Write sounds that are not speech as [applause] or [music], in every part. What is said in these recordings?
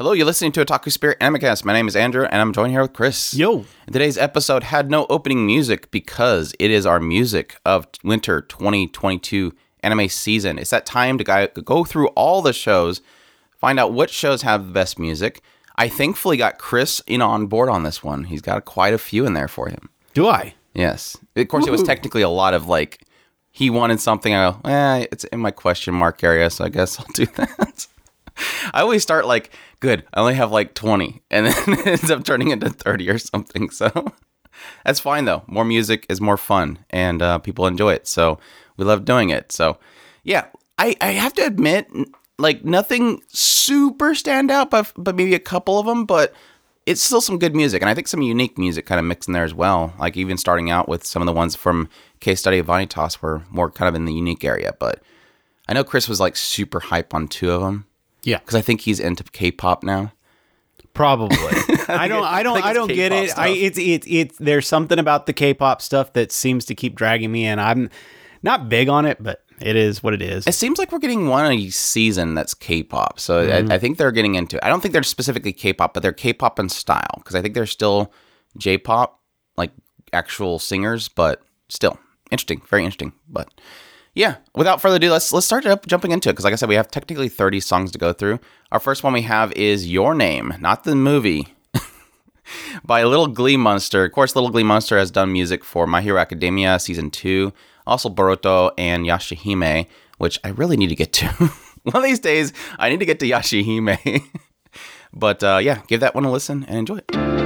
Hello, you're listening to Otaku Spirit Animecast. My name is Andrew, and I'm joined here with Chris. Yo. And today's episode had no opening music because it is our music of winter 2022 anime season. It's that time to go- go through all the shows, find out what shows have the best music. I thankfully got Chris in on board on this one. He's got quite a few in there for him. Do I? Yes. Of course, it was technically a lot of like, he wanted something. I go, eh, it's in my question mark area, so I guess I'll do [laughs] that. [laughs] I always start like, good, I only have like 20, and then [laughs] it ends up turning into 30 or something. So [laughs] that's fine though. More music is more fun, and uh, people enjoy it. So we love doing it. So yeah, I, I have to admit, like nothing super stand out, but but maybe a couple of them, but it's still some good music, and I think some unique music kind of mixed in there as well. Like even starting out with some of the ones from Case Study of Vanitas were more kind of in the unique area. But I know Chris was like super hype on two of them Yeah. because I think he's into K-pop now. Probably. [laughs] I don't. I I don't. think I don't get K-pop it. I. It's. It's. It's. There's something about the K-pop stuff that seems to keep dragging me, in. I'm not big on it, but it is what it is. It seems like we're getting one a season that's K-pop. So I, mm-hmm. I think they're getting into. it. I don't think they're specifically K-pop, but they're K-pop in style because I think they're still J-pop, like actual singers, but still interesting, very interesting. But yeah, without further ado, let's let's start up jumping into it because, like I said, we have technically thirty songs to go through. Our first one we have is "Your Name," not the movie. [laughs] by Little Glee Monster. Of course, Little Glee Monster has done music for My Hero Academia season two, also Boruto and Yashahime, which I really need to get to. [laughs] one of these days, I need to get to Yashahime. [laughs] but uh, yeah, give that one a listen and enjoy it.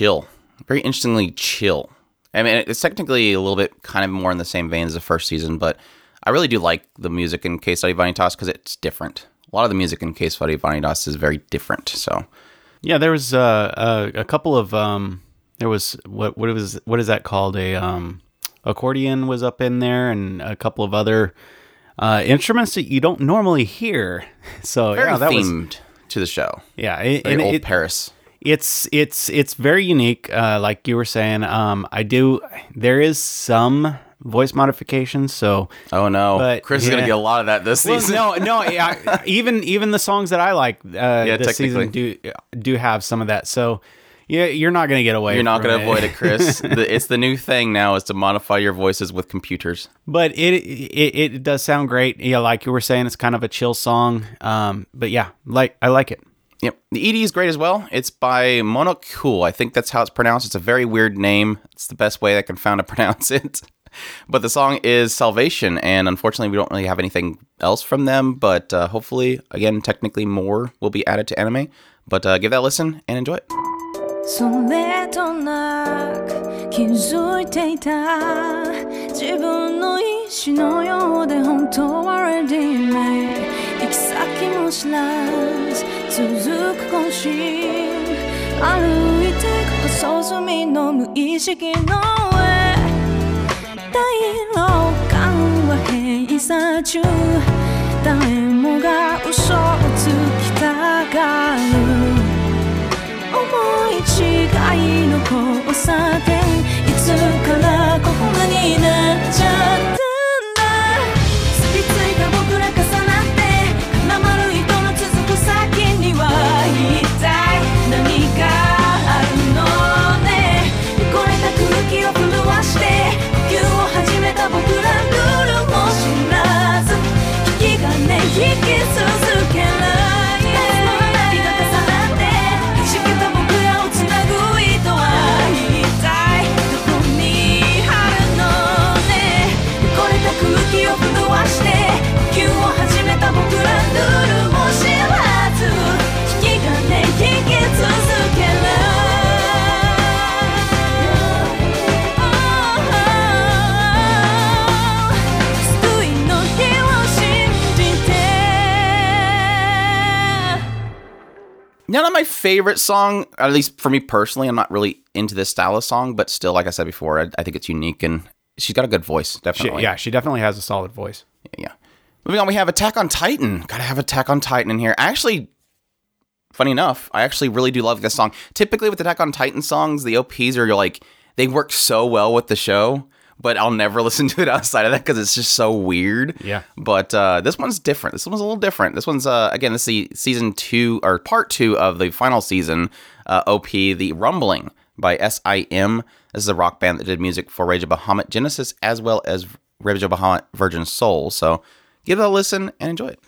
Chill, very interestingly chill. I mean, it's technically a little bit kind of more in the same vein as the first season, but I really do like the music in Case Study Vanitas because it's different. A lot of the music in Case Study Vanitas is very different. So yeah. There was uh, a a couple of um. There was what what was what is that called? A um accordion was up in there, and a couple of other uh instruments that you don't normally hear. [laughs] So very yeah, that was themed to the show. yeah. It, and old it- Paris. It's it's it's very unique uh like you were saying um i do there is some voice modifications so. Oh no, But, Chris is gonna get a lot of that this well, season. no no [laughs] yeah, even even the songs that i like uh Yeah, this season do do have some of that so yeah you're not gonna get away You're not going to avoid it, Chris. [laughs] the, it's the new thing now is to modify your voices with computers. but it, it it does sound great. Yeah like you were saying it's kind of a chill song um but yeah like i like it Yep. The ED is great as well. It's by Mononkul. I think that's how it's pronounced. It's a very weird name. It's the best way I can found to [laughs] pronounce it. but the song is Salvation, and unfortunately, we don't really have anything else from them. But uh, hopefully, again, technically, more will be added to anime. But uh, give that a listen and enjoy it. 行き先も知らず続く更新歩いてく細隅の無意識の上。大老感は閉鎖中誰もが嘘をつきたがる思い愛の交差点。いつからこんなに my favorite song, at least for me personally. I'm not really into this style of song, but still, like I said before, I, I think it's unique and she's got a good voice. She, Definitely. yeah, she definitely has a solid voice. Yeah. Moving on, we have Attack on Titan. Gotta have Attack on Titan in here. I actually, funny enough, I actually really do love this song. Typically with Attack on Titan songs, the OPs are like, they work so well with the show, but I'll never [laughs] listen to it outside of that because it's just so weird. Yeah. But uh, this one's different. This one's a little different. This one's, uh, again, this is season two, or part two of the final season uh, OP, The Rumbling by SIM. This is a rock band that did music for Rage of Bahamut Genesis as well as Rage of Bahamut Virgin Soul. So give it a listen and enjoy it.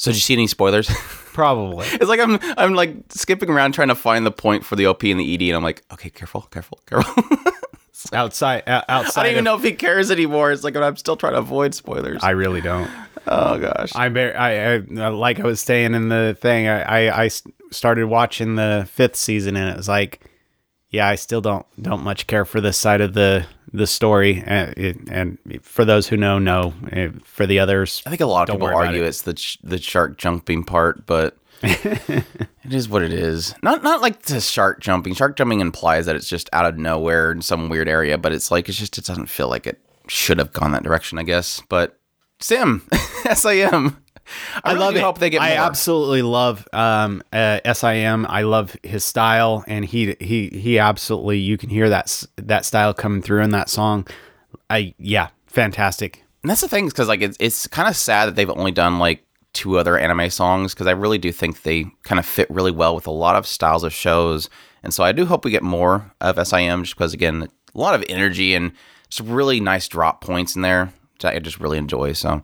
So did you see any spoilers? [laughs] Probably. it's like I'm I'm like skipping around trying to find the point for the OP and the ED, and I'm like, okay, careful, careful, careful. [laughs] outside, uh, outside. I don't even of- know if he cares anymore. It's like I'm still trying to avoid spoilers. I really don't. oh gosh. I, bar- I, I like I was saying in the thing. I I started watching the fifth season, and it was like, yeah, I still don't don't much care for this side of the the story. And, it, and for those who know, know. Eh, For the others, I think a lot of people argue it. it's the the shark jumping part, but [laughs] it is what it is. Not not like the shark jumping. Shark jumping implies that it's just out of nowhere in some weird area, but it's like it's just it doesn't feel like it should have gone that direction, I guess. But Sim, [laughs] S I M. I, really love it. Hope they get I more. absolutely love um, uh, Sim. I love his style, and he he he absolutely. You can hear that that style coming through in that song. I yeah, fantastic. And that's the thing, because like it's it's kind of sad that they've only done like two other anime songs, because I really do think they kind of fit really well with a lot of styles of shows, and so I do hope we get more of SIM, just because again, a lot of energy and just really nice drop points in there, which I just really enjoy. So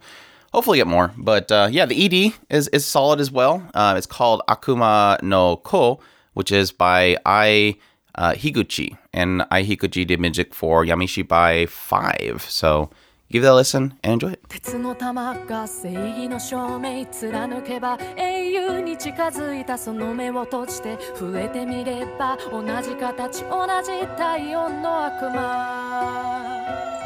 hopefully get more. But uh, yeah, the ED is is solid as well. Uh, it's called Akuma no Ko, which is by Ai uh, Higuchi, and Ai Higuchi did music for Yamishibai Five. So give that a listen and enjoy it. 鉄の玉が正義の証明貫けば英雄に近づいたその目を閉じて触れてみれば同じ形同じ体温の悪魔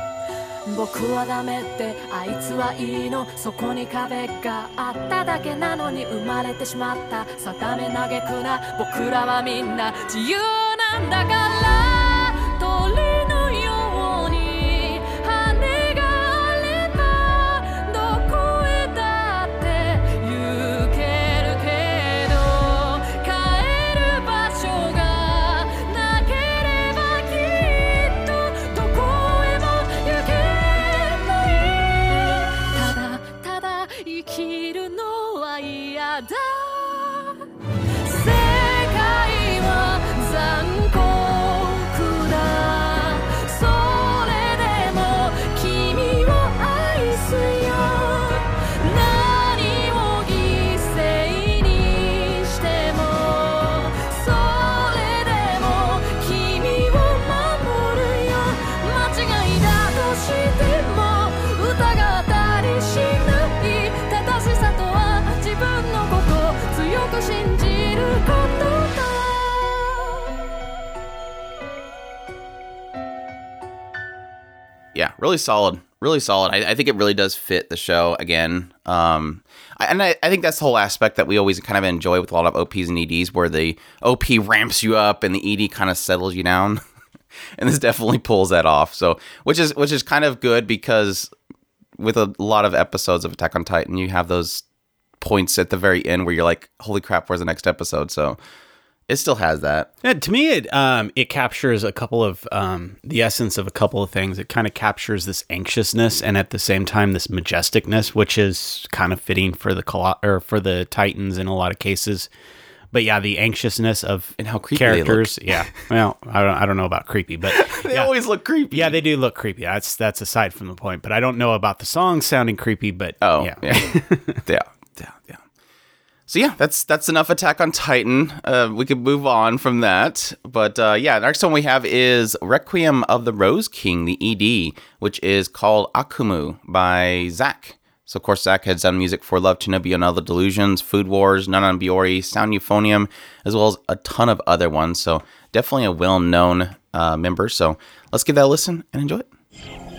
僕はダメってあいつはいいのそこに壁があっただけなのに生まれてしまった。定め嘆くな。僕らはみんな自由なんだから。鳥 da. Yeah, really solid, really solid. I, I think it really does fit the show again. Um, I, and I, I think that's the whole aspect that we always kind of enjoy with a lot of OPs and EDs, where the OP ramps you up and the ED kind of settles you down. [laughs] and this definitely pulls that off. So, which is which is kind of good because with a lot of episodes of Attack on Titan, you have those points at the very end where you're like, "Holy crap, where's the next episode?" So, it still has that. Yeah, to me, it um, it captures a couple of um, the essence of a couple of things. It kind of captures this anxiousness and at the same time this majesticness, which is kind of fitting for the Colo- or for the Titans in a lot of cases. But yeah, the anxiousness of And how creepy characters. Yeah, well, I don't I don't know about creepy, but [laughs] They yeah. always look creepy. yeah, they do look creepy. That's that's aside from the point. But I don't know about the song sounding creepy. But Oh, yeah, yeah, [laughs] yeah. So yeah, that's that's enough Attack on Titan. Uh, we could move on from that, but uh, yeah, the next one we have is Requiem of the Rose King, the ED, which is called Akumu by ZAQ. So of course, ZAQ has done music for Love, Chunibyo and Other Delusions, Food Wars, Non Non Biyori, Sound Euphonium, as well as a ton of other ones. So definitely a well-known uh, member. So let's give that a listen and enjoy it.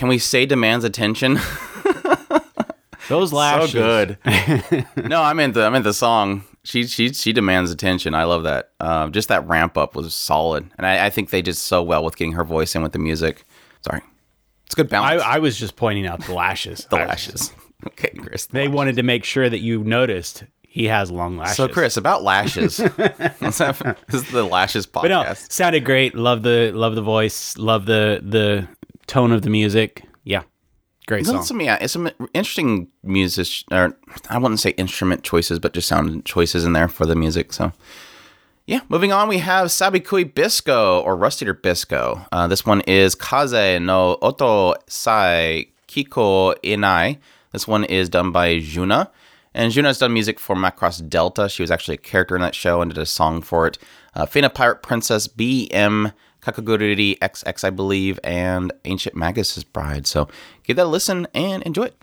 Can we say demands attention? [laughs] those lashes. So good. [laughs] no, I meant the I meant the song. She she she demands attention. I love that. Um, just that ramp up was solid, and I, I think they did so well with getting her voice in with the music. Sorry, it's good balance. I was just pointing out the lashes. [laughs] the I- lashes. Okay, Chris. They wanted to make sure that you noticed he has long lashes. So Chris, about lashes. This is the lashes podcast. but no, sounded great. Love the love the voice. Love the the tone of the music. Yeah, great song. some yeah, it's some interesting music, or I wouldn't say instrument choices, but just sound choices in there for the music. So, yeah, moving on, we have Sabikui Bisco or Rusty Rustier Bisco. Uh, this one is Kaze no Oto Sai Kiko Inai. This one is done by JUNNA. And JUNNA's done music for Macross Delta. She was actually a character in that show and did a song for it. Uh, Fena Pirate Princess, BM, Kakegurui XX, I believe, and Ancient Magus' Bride. So give that a listen and enjoy it.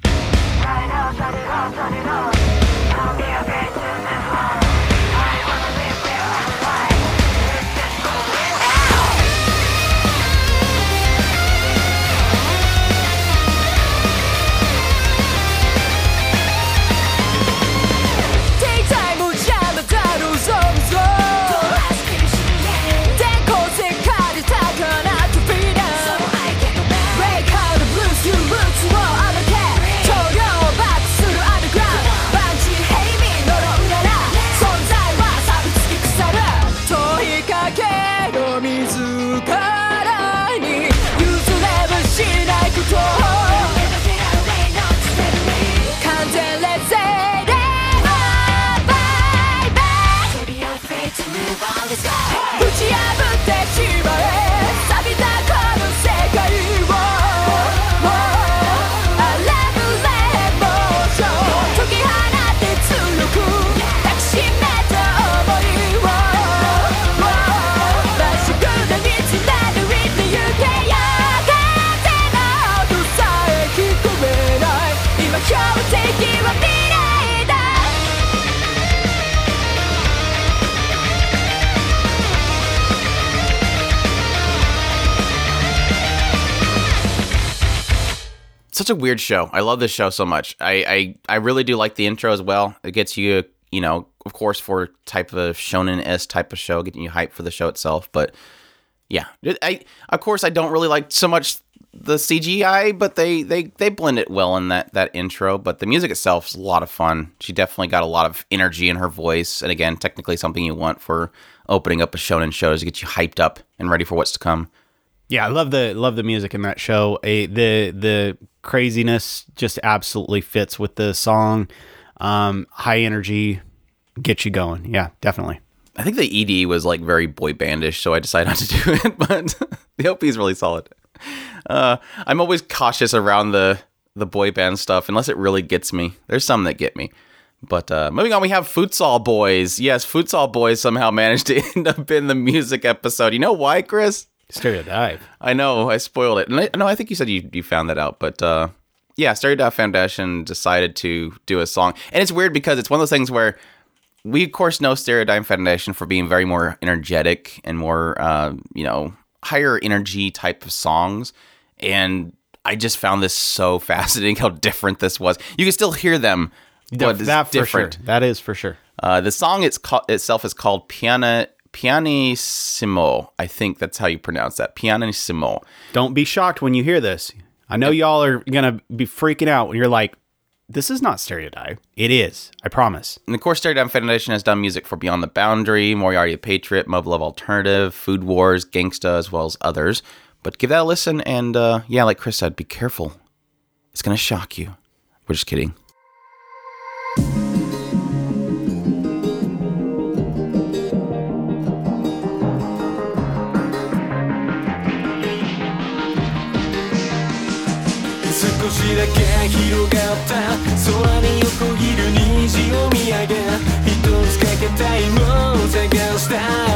Such a weird show. I love this show so much. I, I I really do like the intro as well. It gets you, you know, of course, for type of shonen s type of show, getting you hyped for the show itself. But yeah, I of course I don't really like so much the CGI, but they they they blend it well in that that intro. But the music itself is a lot of fun. She definitely got a lot of energy in her voice, and again, technically something you want for opening up a shonen show is to get you hyped up and ready for what's to come. Yeah, I love the love the music in that show. A, the the craziness just absolutely fits with the song. Um, high energy, get you going. Yeah, definitely. I think the ED was like very boy bandish, so I decided not to do [laughs] it. But the OP is really solid. Uh, I'm always cautious around the the boy band stuff unless it really gets me. There's some that get me. But uh, moving on, we have Futsal Boys. Yes, Futsal Boys somehow managed to [laughs] end up in the music episode. You know why, Chris? Stereo dive. I know I spoiled it, and I, no, I think you said you, you found that out, but uh, yeah, Stereo Dive Foundation decided to do a song, and it's weird because it's one of those things where we of course know Stereo Dive Foundation for being very more energetic and more uh, you know higher energy type of songs, and I just found this so [laughs] fascinating how different this was. You can still hear them, but it's that different. sure. That is for sure. Uh, the song it's ca- itself is called Piana Pianissimo. I think that's how you pronounce that. Pianissimo. Don't be shocked when you hear this. I know y'all are gonna be freaking out when you're like, "This is not stereo dive." It is. I promise. And of course, Stereo Dive Foundation has done music for Beyond the Boundary, Moriarty a Patriot, Mob Love Alternative, Food Wars, Gangsta, as well as others. But give that a listen, and uh, yeah, like Chris said, be careful. It's gonna shock you. We're just kidding. した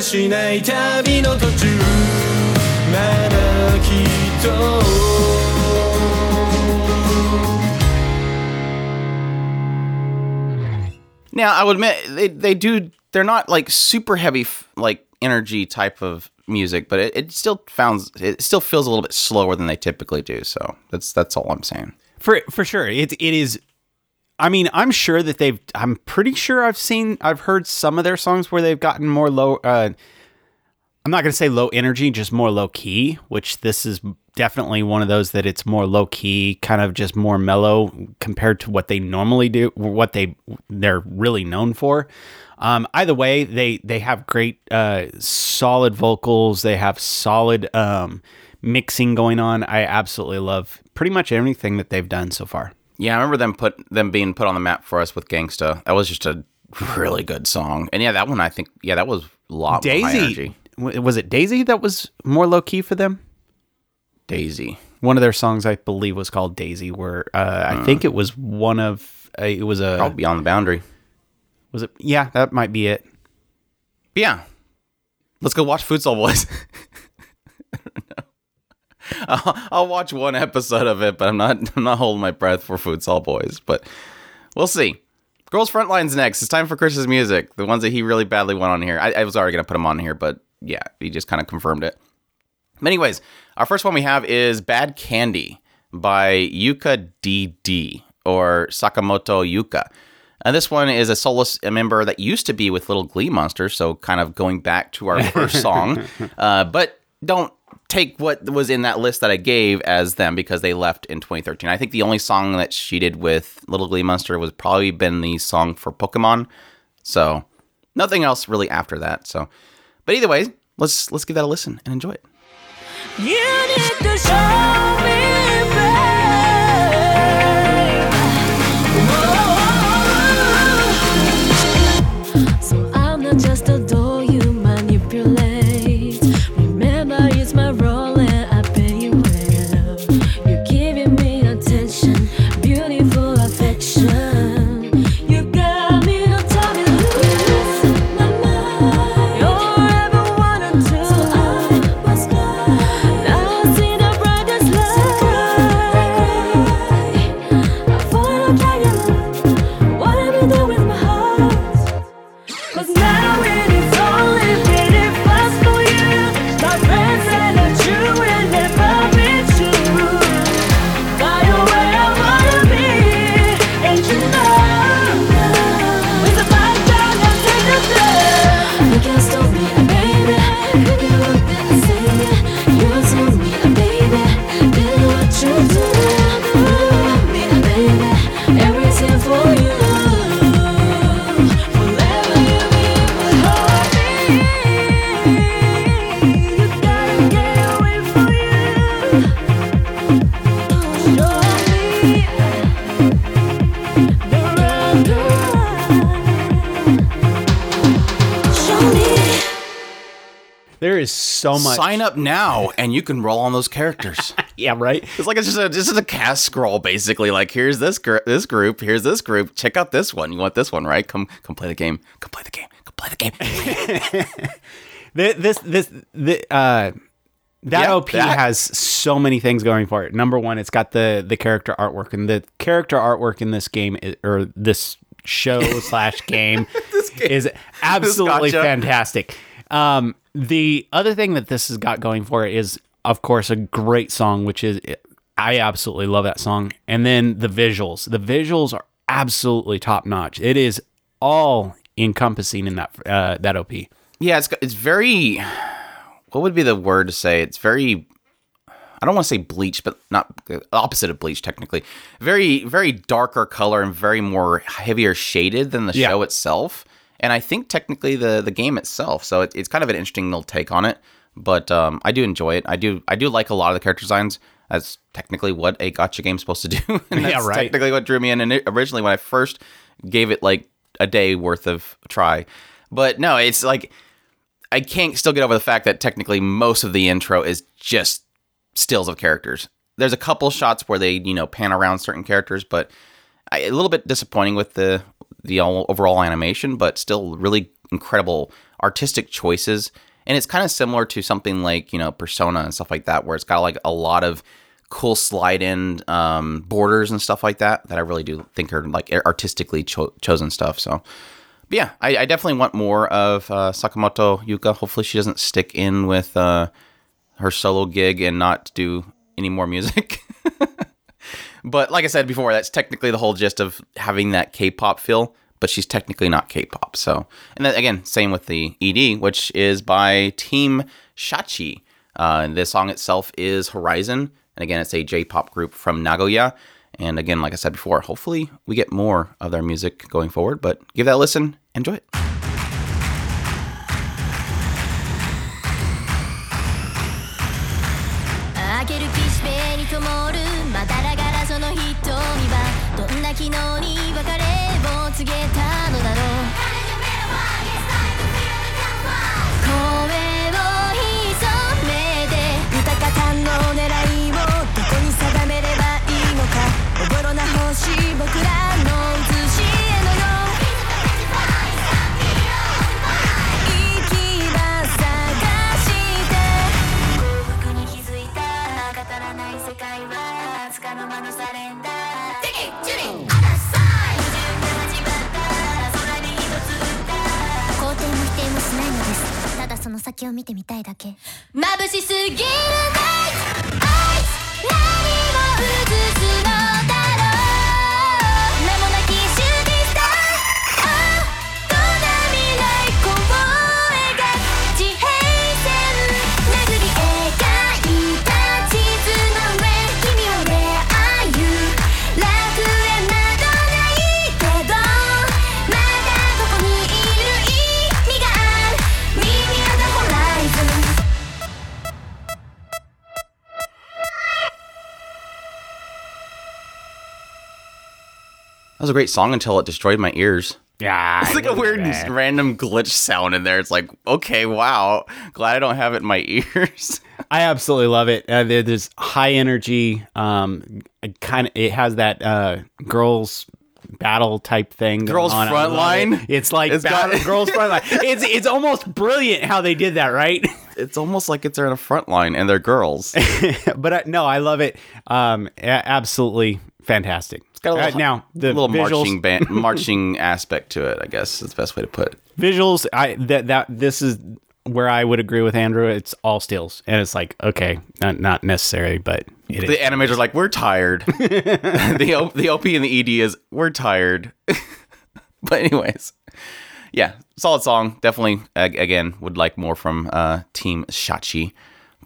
く果てしない旅の途中まだきっと Now, I would admit they they do. They're not like super heavy, f- like energy type of music, but it, it still sounds. It still feels a little bit slower than they typically do. So that's that's all I'm saying. For for sure. It it is I mean, I'm sure that they've I'm pretty sure I've seen I've heard some of their songs where they've gotten more low uh I'm not going to say low energy, just more low key, which this is definitely one of those that it's more low key, kind of just more mellow compared to what they normally do, what they they're really known for. Um, either way, they they have great uh, solid vocals. They have solid um, mixing going on. I absolutely love pretty much everything that they've done so far. Yeah, I remember them put them being put on the map for us with Gangsta. That was just a [laughs] really good song. And yeah, that one I think yeah, that was a lot Daisy energy. was it Daisy that was more low key for them? Daisy. One of their songs, I believe, was called Daisy. Where uh, I think it was one of uh, it was a Probably beyond the boundary. was it? Yeah, that might be it. Yeah. Let's go watch Futsal Boys. [laughs] I'll, I'll watch one episode of it, but I'm not I'm not holding my breath for Futsal Boys. But we'll see. Girls Frontlines next. It's time for Chris's music. The ones that he really badly went on here. I, I was already gonna put them on here, but yeah, he just kind of confirmed it. But anyways, our first one we have is Bad Candy by Yuka DD or Sakamoto Yuka. And this one is a soloist member that used to be with Little Glee Monsters, so kind of going back to our first [laughs] song. Uh, but don't take what was in that list that I gave as them because they left in 2013. I think the only song that she did with Little Glee Monster was probably been the song for Pokemon. So nothing else really after that. So, but either way, let's let's give that a listen and enjoy it. So much. Sign up now and you can roll on those characters. [laughs] Yeah, right. It's like it's just a this is a cast scroll basically. Like here's this gr- this group, here's this group. Check out this one. You want this one, right? Come come play the game. Come play the game. Come play the game. [laughs] Th- This this the uh that Yeah, OP that- has so many things going for it. Number one, it's got the the character artwork, and the character artwork in this game is, or this show slash game [laughs] is absolutely gotcha. fantastic. Um, the other thing that this has got going for it is, of course, a great song, which is I absolutely love that song, and then the visuals. The visuals are absolutely top notch. It is all encompassing in that uh, that OP. Yeah, it's it's very. What would be the word to say? It's very. I don't want to say bleach, but not opposite of bleach technically. Very very darker color and very more heavier shaded than the Yeah. show itself. And I think technically the the game itself. So it, it's kind of an interesting little take on it. But um, I do enjoy it. I do I do like a lot of the character designs. That's technically what a gacha game's supposed to do. [laughs] and Yeah, right. Technically, what drew me in. And it, originally, when I first gave it like a day worth of try, but no, it's like I can't still get over the fact that technically most of the intro is just stills of characters. There's a couple shots where they, you know, pan around certain characters, but I, a little bit disappointing with the the all, overall animation, but still really incredible artistic choices. And it's kind of similar to something like you know Persona and stuff like that, where it's got like a lot of cool slide in um, borders and stuff like that that I really do think are like artistically cho- chosen stuff. So but yeah, I, I definitely want more of uh, Sakamoto Yuka. Hopefully, she doesn't stick in with uh, her solo gig and not do any more music. [laughs] but like I said before, that's technically the whole gist of having that K-pop feel. But she's technically not K-pop. So, and then again, same with the ED, which is by Team Shachi. Uh, the song itself is Horizon, and again, it's a J-pop group from Nagoya. And again, like I said before, hopefully we get more of their music going forward. But give that a listen, enjoy it. の瞳はどんな昨日に別れを告げたのだろう。声を潜めて豊かさんの狙いをどこに定めればいいのか。おな星僕ら先を見てみたいだけ。眩しすぎるナイトあいつ何を映すの was a great song until it destroyed my ears. Yeah, [laughs] It's like a weird random glitch sound in there. It's like, okay, wow. Glad I don't have it in my [laughs] ears. I absolutely love it. Uh, there, there's high energy. Um, kind of, it has that uh, girls battle type thing. Girls on. I front line? it. It's like It's got- battle, [laughs] girls front line. It's it's almost brilliant how they did that, right? it's almost like it's they're in a front line and they're girls. but I, no, I love it. Um, absolutely fantastic. It's got a little- now the little visuals, marching band, [laughs] marching aspect to it. I guess is the best way to put it. visuals. I that that this is where I would agree with Andrew. It's all stills, and it's like okay, not not necessary, but it The is. animators are like, we're tired. [laughs] the O- the OP and the ED is we're tired. [laughs] but anyways, yeah, solid song. Definitely, ag- again, would like more from uh, Team Shachi.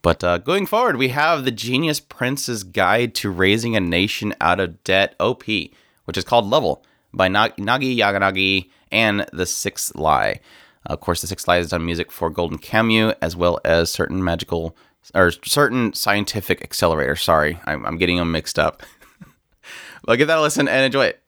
But uh, going forward, we have the Genius Prince's Guide to Raising a Nation Out of Debt OP, which is called Level by Na- Nagi Yanagi and The Sixth Lie. Of course, The Sixth Lie has done music for Golden Kamuy as well as certain magical or certain scientific accelerators. Sorry, I'm, I'm getting them mixed up. [laughs] well, give that a listen and enjoy it.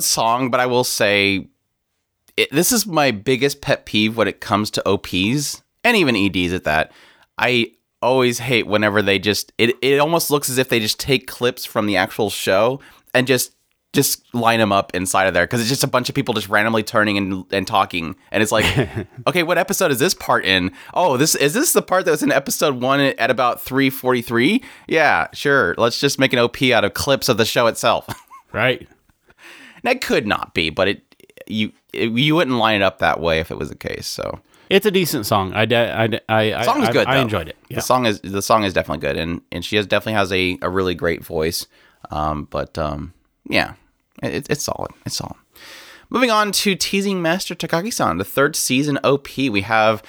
Solid song, but I will say it, this is my biggest pet peeve when it comes to OPs and even EDs at that. I always hate whenever they just it, it almost looks as if they just take clips from the actual show and just just line them up inside of there because it's just a bunch of people just randomly turning and, and talking. And it's like [laughs] okay what episode is this part in? Oh this is this the part that was in episode one at about 343 yeah sure. Let's just make an op out of clips of the show itself. [laughs] Right. That could not be, but it you it, you wouldn't line it up that way if it was the case. So It's a decent song. I de- I de- I, I the song is good. I, though. enjoyed it. Yeah. The song is the song is definitely good, and and she has definitely has a, a really great voice. Um, but um, yeah, it, it's solid. It's solid. Moving on to teasing Master Takagi-san, the third season OP. We have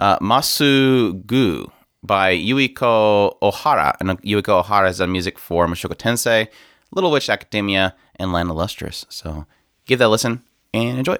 uh, Massugu by Yuiko Ohara, and Yuiko Ohara has done music for Mushoku Tensei, Little Witch Academia, and Land Illustrious. So give that a listen and enjoy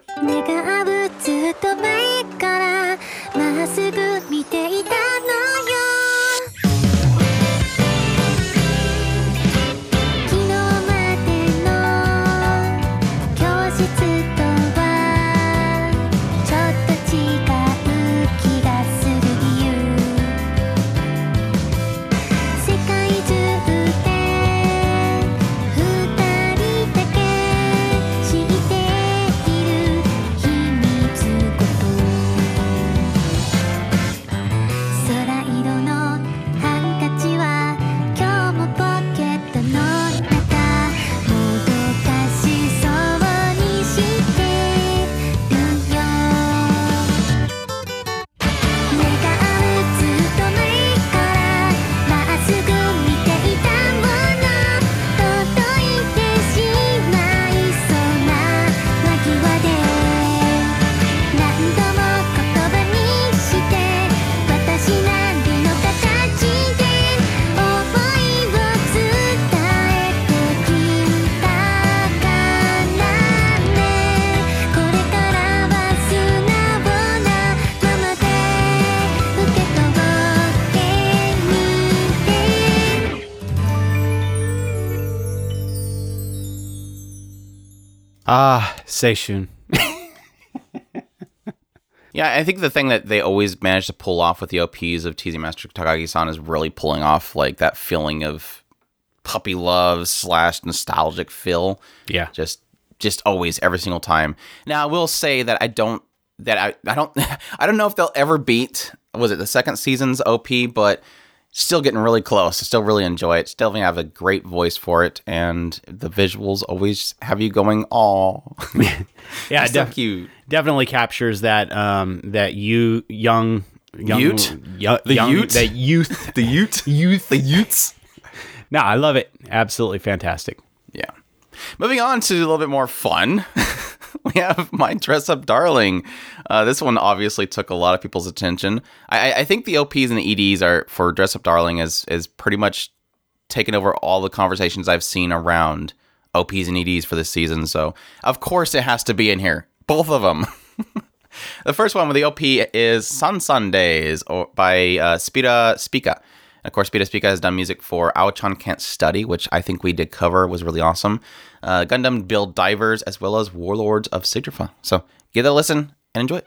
Seishun. [laughs] Yeah, I think the thing that they always manage to pull off with the OPs of Teasing Master Takagi-san is really pulling off like that feeling of puppy love slash nostalgic feel. Yeah. just just always every single time. Now I will say that I don't that I, I don't [laughs] I don't know if they'll ever beat was it the second season's OP, but still getting really close. I still really enjoy it. Still have a great voice for it, and the visuals always have you going, "Oh, [laughs] Yeah, so def- cute." definitely captures that um that you young young Ute? yo- The young- Ute? that youth [laughs] The Ute, [laughs] youth, the Utes. no i love it absolutely fantastic Yeah. Moving on to a little bit more fun. [laughs] we have My Dress Up Darling. Uh, this one obviously took a lot of people's attention. I, I- think the OPs and the EDs are for Dress Up Darling is is pretty much taken over all the conversations I've seen around OPs and EDs for this season. So of course it has to be in here. Both of them. [laughs] the first one with the OP is San San Days by uh, Spira Spica. Of course, Spira Spica has done music for Aochan Can't Study, which I think we did cover, was really awesome. Uh, Gundam Build Divers, as well as Warlords of Sigrdrifa. So give it a listen and enjoy it.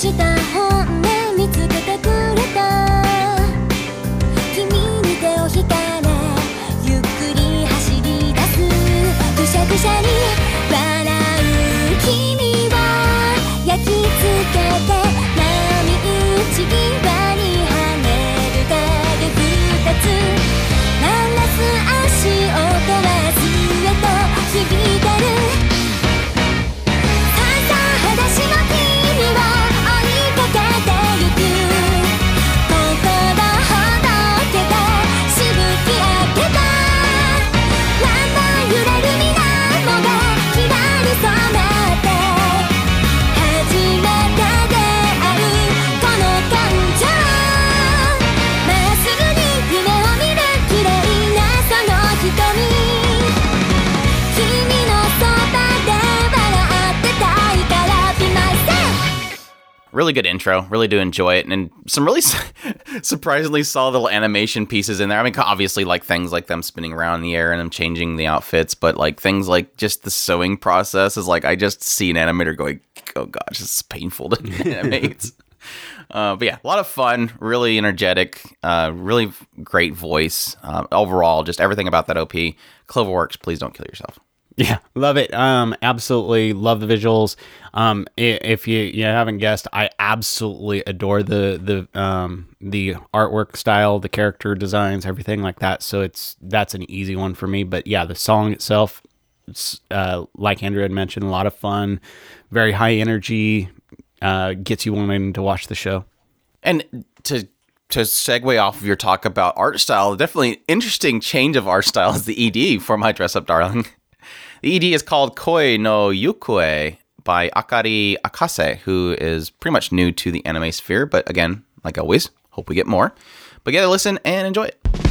した Really good intro. Really do enjoy it. And some really [laughs] surprisingly solid little animation pieces in there. I mean, obviously, like things like them spinning around in the air and them changing the outfits, but like things like just the sewing process is like, I just see an animator going, oh gosh, this is painful to [laughs] animate. [laughs] Uh, but yeah, a lot of fun, really energetic, uh, really great voice. Uh, overall, just everything about that OP. Cloverworks, please don't kill yourself. Yeah, love it. Um, absolutely love the visuals. Um, if you you haven't guessed, I absolutely adore the the um the artwork style, the character designs, everything like that. So it's that's an easy one for me. But yeah, the song itself, it's uh, like Andrew had mentioned, a lot of fun, very high energy, uh, gets you wanting to watch the show. And to to segue off of your talk about art style, definitely interesting change of art style is the ED for My Dress Up Darling. [laughs] The ED is called Koi no Yukue by Akari Akase, who is pretty much new to the anime sphere, but again, like always, hope we get more. But get a listen and enjoy it.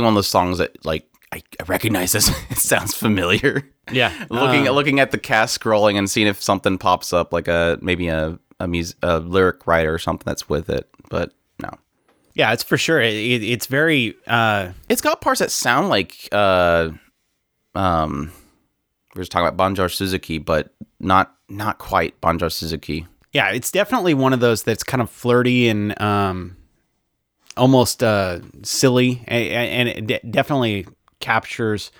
Definitely one of those songs that like I, I recognize this. [laughs] it sounds familiar. Yeah. looking Uh, looking at the cast scrolling and seeing if something pops up, like a maybe a a, mus- a lyric writer or something that's with it. But no, yeah, it's for sure. It, it, it's very. Uh, it's got parts that sound like uh, um, we are just talking about Bonjour Suzuki, but not not quite Bonjour Suzuki. yeah, it's definitely one of those that's kind of flirty and um, almost uh, silly, and it de- definitely captures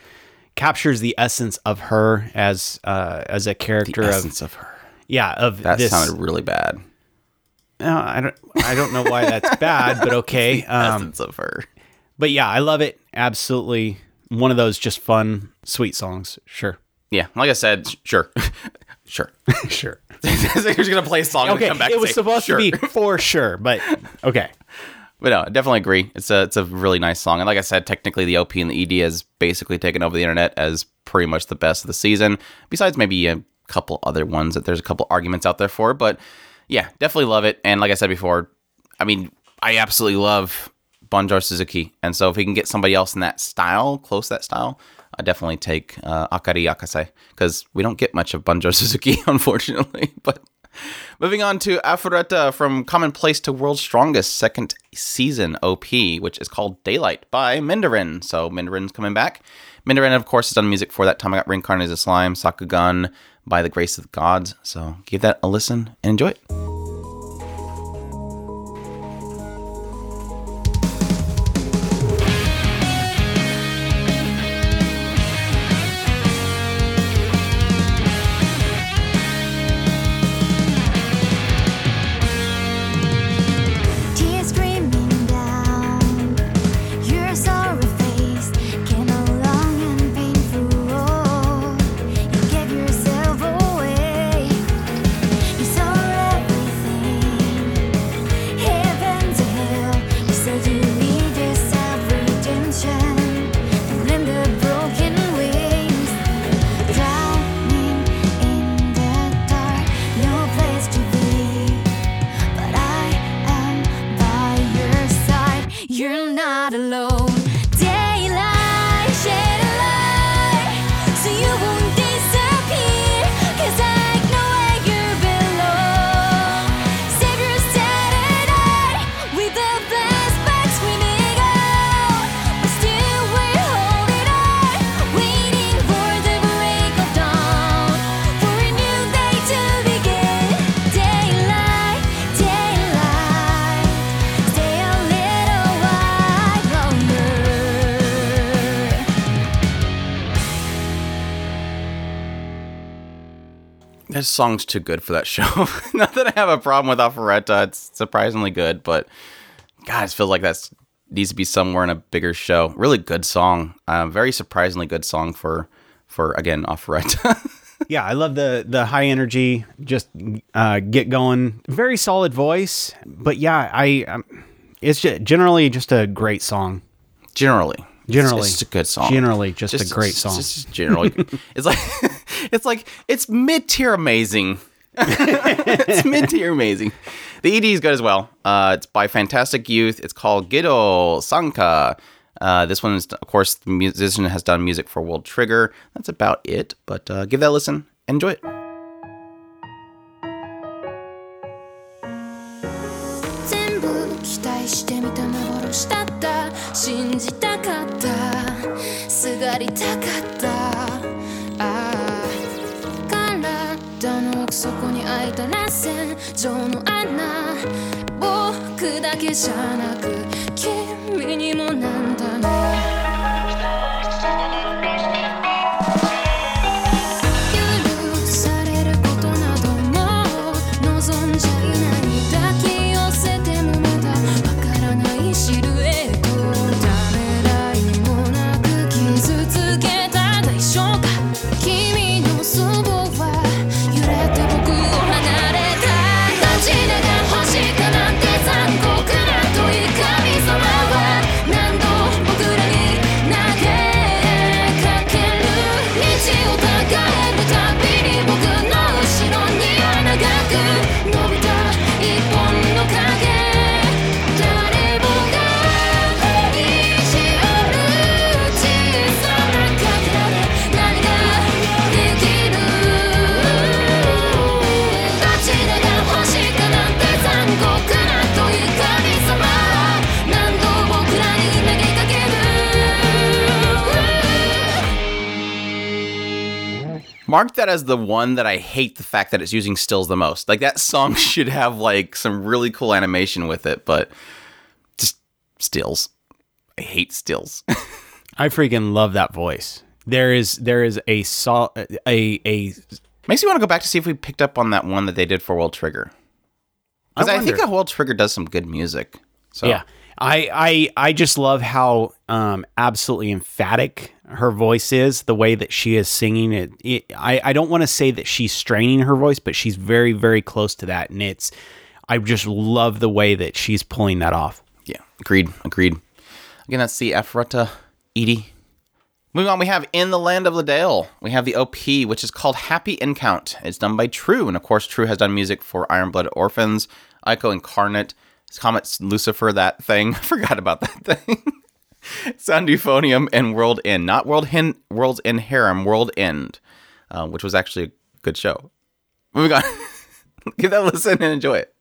captures the essence of her as uh, as a The character of essence of her. yeah of That this. sounded really bad. No, I don't I don't know why that's bad, but [laughs] okay. Um, essence of her. but yeah, I love it. Absolutely, one of those just fun, sweet songs. Sure, Yeah, like I said, sure, [laughs] sure. [laughs] sure. You're just gonna play a song Okay, and come back. it was say, supposed "Sure." to be for sure, but okay. But no, I definitely agree. It's a it's a really nice song, and like I said, technically the OP and the ED has basically taken over the internet as pretty much the best of the season. Besides maybe a couple other ones that there's a couple arguments out there for, but yeah, definitely love it. And like I said before, I mean, I absolutely love Bonjour Suzuki, and so if we can get somebody else in that style, close to that style, I definitely take uh, Akari Akase because we don't get much of Bonjour Suzuki, [laughs] unfortunately. [laughs] But Moving on to Arifureta from Commonplace to World's Strongest second season OP, which is called Daylight by MindaRyn. So MindaRyn's coming back. MindaRyn, of course, has done music for that time I got reincarnated as a slime, Sakugan, by the grace of the gods. So give that a listen and enjoy it.「song's too good for that show. [laughs] Not that I have a problem with Arifureta, it's surprisingly good, but God, it feels like that needs to be somewhere in a bigger show. Really good song, uh, very surprisingly good song for for again Arifureta. [laughs] Yeah, I love the the high energy, just uh, get going. Very solid voice, but yeah, I um, it's just generally just a great song. generally, Generally. it's, just a good song. Generally, just a great song. Just generally, [laughs] it's like it's like it's mid tier amazing. [laughs] it's mid tier amazing. The ED is good as well. Uh, it's by Fantastic Youth. It's called Gedou Sanka. Uh, this one is, of course, the musician has done music for World Trigger. That's about it, but uh, give that a listen. Enjoy it. 情の穴。僕だけじゃなく Mark that as the one that I hate the fact that it's using stills the most. Like that song [laughs] should have like some really cool animation with it, but just stills. I hate stills. [laughs] I freaking love that voice. There is there is a sol- a a Makes me want to go back to see if we picked up on that one that they did for World Trigger. Because I, think wonder. that World Trigger does some good music. So Yeah. I, I I just love how um, absolutely emphatic her voice is, the way that she is singing it. it I, I don't want to say that she's straining her voice, but she's very, very close to that. And it's I just love the way that she's pulling that off. Yeah, agreed, agreed. Again, that's the Arifureta ED. Moving on, we have In the Land of Leadale. We have the OP, which is called Happy Encount. It's done by True, and of course, True has done music for Iron Blooded Orphans, Ico Incarnate, Comet Lucifer, that thing. [laughs] Forgot about that thing. [laughs] Sound Euphonium and World End. Not World Hin- World's End Harem, World End, uh, which was actually a good show. Moving on. [laughs] Give that a listen and enjoy it.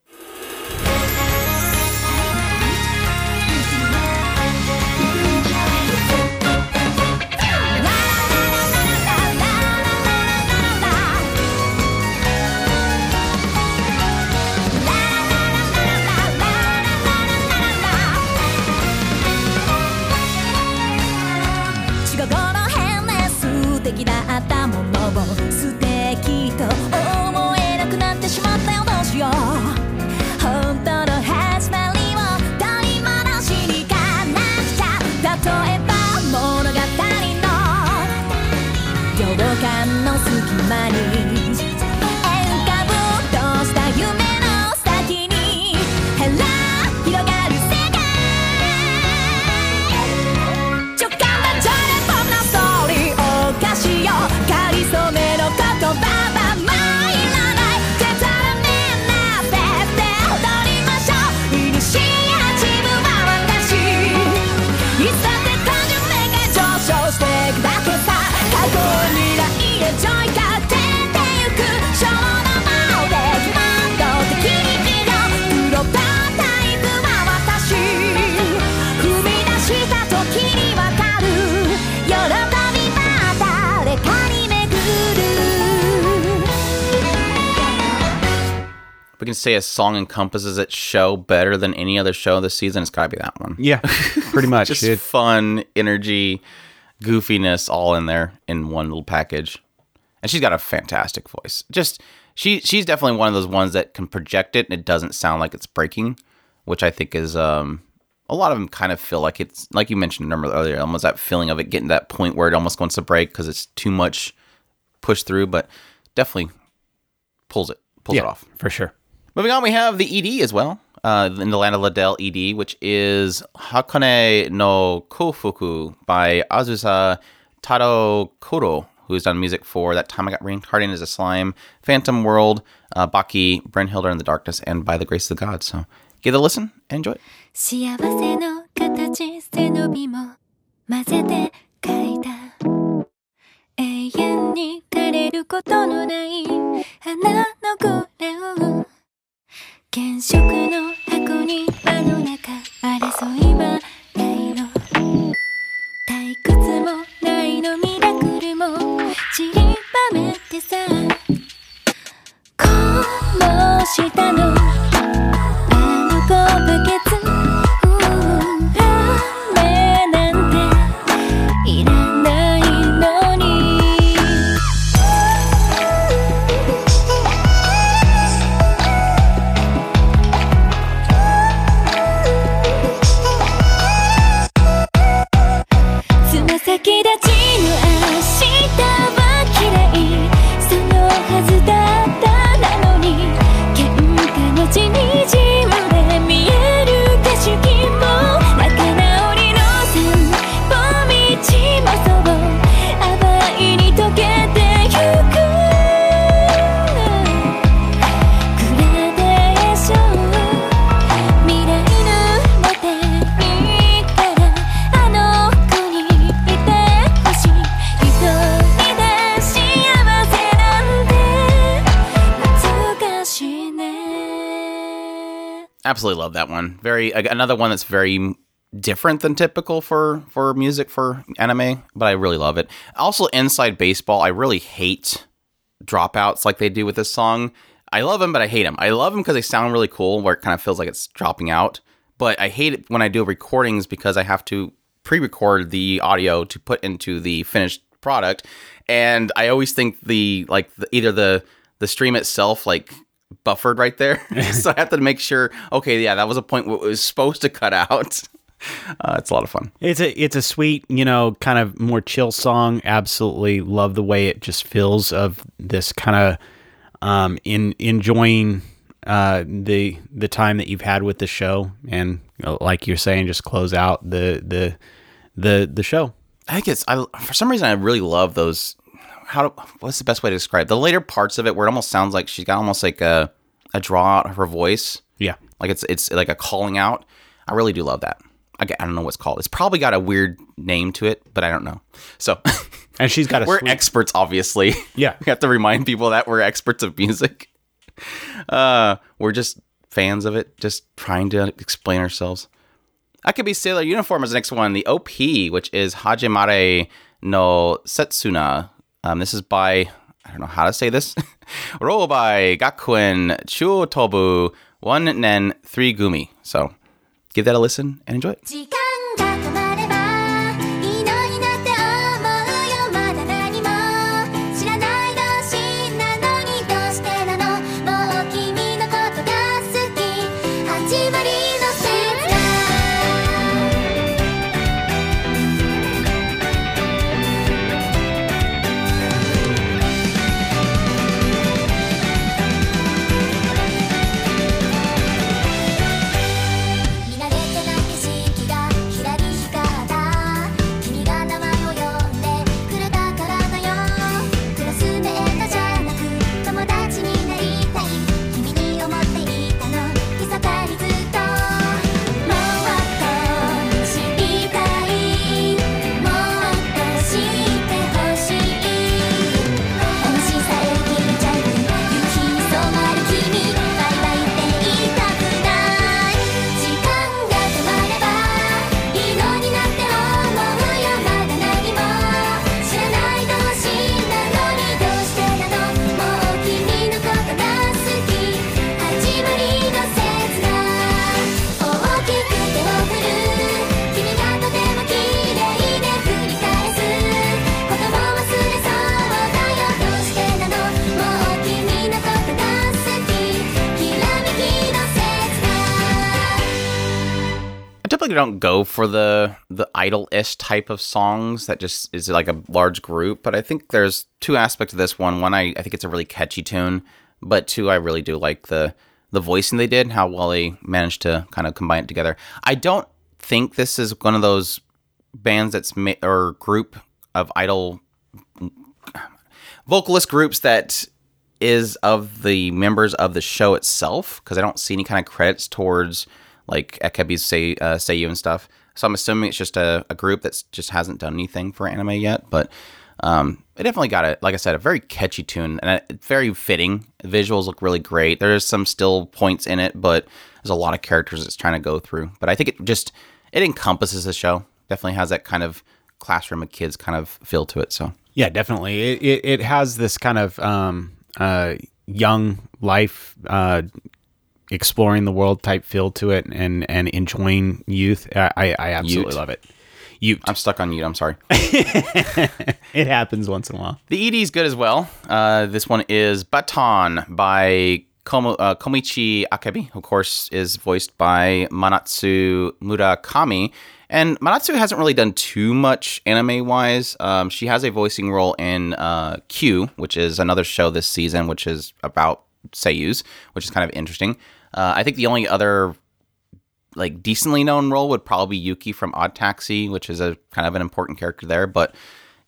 Say a song encompasses its show better than any other show this season, it's got to be that one. Yeah, pretty [laughs] much. Just It- fun, energy, goofiness all in there in one little package. And she's got a fantastic voice. Just she she's definitely one of those ones that can project it and it doesn't sound like it's breaking, which I think is um a lot of them kind of feel like it's like you mentioned a number earlier, almost that feeling of it getting to that point where it almost wants to break because it's too much pushed through, but definitely pulls it pulls it off. for sure. Moving on, we have the ED as well. Uh, in the land of Leadale ED, which is Hakone no Koufuku by Azusa Tado Kodo, who's done music for That Time I Got Reincarnated as a Slime, Phantom World, uh, Baki, Brynhildr in the Darkness, and By the Grace of the Gods. So give it a listen and enjoy it. 原色の箱にあの中争いはないの。退屈もないのミラクルも散りばめてさ。この下のあの子バケ Absolutely love that one. Very another one that's very different than typical for for music for anime, but I really love it. Also, Inside Baseball, I really hate dropouts like they do with this song. I love them, but I hate them. I love them because they sound really cool, where it kind of feels like it's dropping out. But I hate it when I do recordings because I have to pre-record the audio to put into the finished product, and I always think the like the, either the the stream itself like buffered right there, [laughs] [laughs] so I have to make sure. Okay, yeah, that was a point where it was supposed to cut out. [laughs] Uh, it's a lot of fun. It's a it's a sweet, you know, kind of more chill song. Absolutely love the way it just feels of this kind of um, in enjoying uh, the the time that you've had with the show, and you know, like you're saying, just close out the the the the show. I think it's I for some reason I really love those. How do, what's the best way to describe the later parts of it where it almost sounds like she's got almost like a a draw out of her voice, Yeah, like it's it's like a calling out. I really do love that. I, I don't know what's called. It's probably got a weird name to it, but I don't know. So and she's got a [laughs] we're sweet, experts, obviously. Yeah. [laughs] we have to remind people that we're experts of music. Uh, we're just fans of it, just trying to explain ourselves. Akebi's Sailor Uniform as the next one. The OP, which is Hajimari no Setsuna. Um, this is by, I don't know how to say this. [laughs] Robai Gakuen Chutobu One Nen Three Gumi. So give that a listen and enjoy it. Typically don't go for the the idol-ish type of songs that just is like a large group, but I think there's two aspects of this one. One, I, I think it's a really catchy tune, but two, I really do like the the voicing they did and how well they managed to kind of combine it together. I don't think this is one of those bands that's ma- or group of idol vocalist groups that is of the members of the show itself because I don't see any kind of credits towards like Akebi's say uh, Seiyu and stuff. So I'm assuming it's just a, a group that's just hasn't done anything for anime yet. But um, it definitely got a like I said a very catchy tune and a, very fitting. Visuals look really great. There's some still points in it, but there's a lot of characters it's trying to go through. But I think it just it encompasses the show. Definitely has that kind of classroom of kids kind of feel to it. So Yeah, definitely. It it, it has this kind of um, uh, young life, uh, exploring the world type feel to it, and and enjoying youth. I I, absolutely Ute. love it. Youth. I'm stuck on you. I'm sorry. [laughs] It happens once in a while. The ED is good as well. Uh, this one is Baton by Komo, uh, Komichi Akebi, of course, is voiced by Manatsu Murakami. And Manatsu hasn't really done too much anime wise. Um, she has a voicing role in uh, Q, which is another show this season, which is about seiyus, which is kind of interesting. Uh, I think the only other like decently known role would probably be Yuki from Odd Taxi, which is a kind of an important character there. But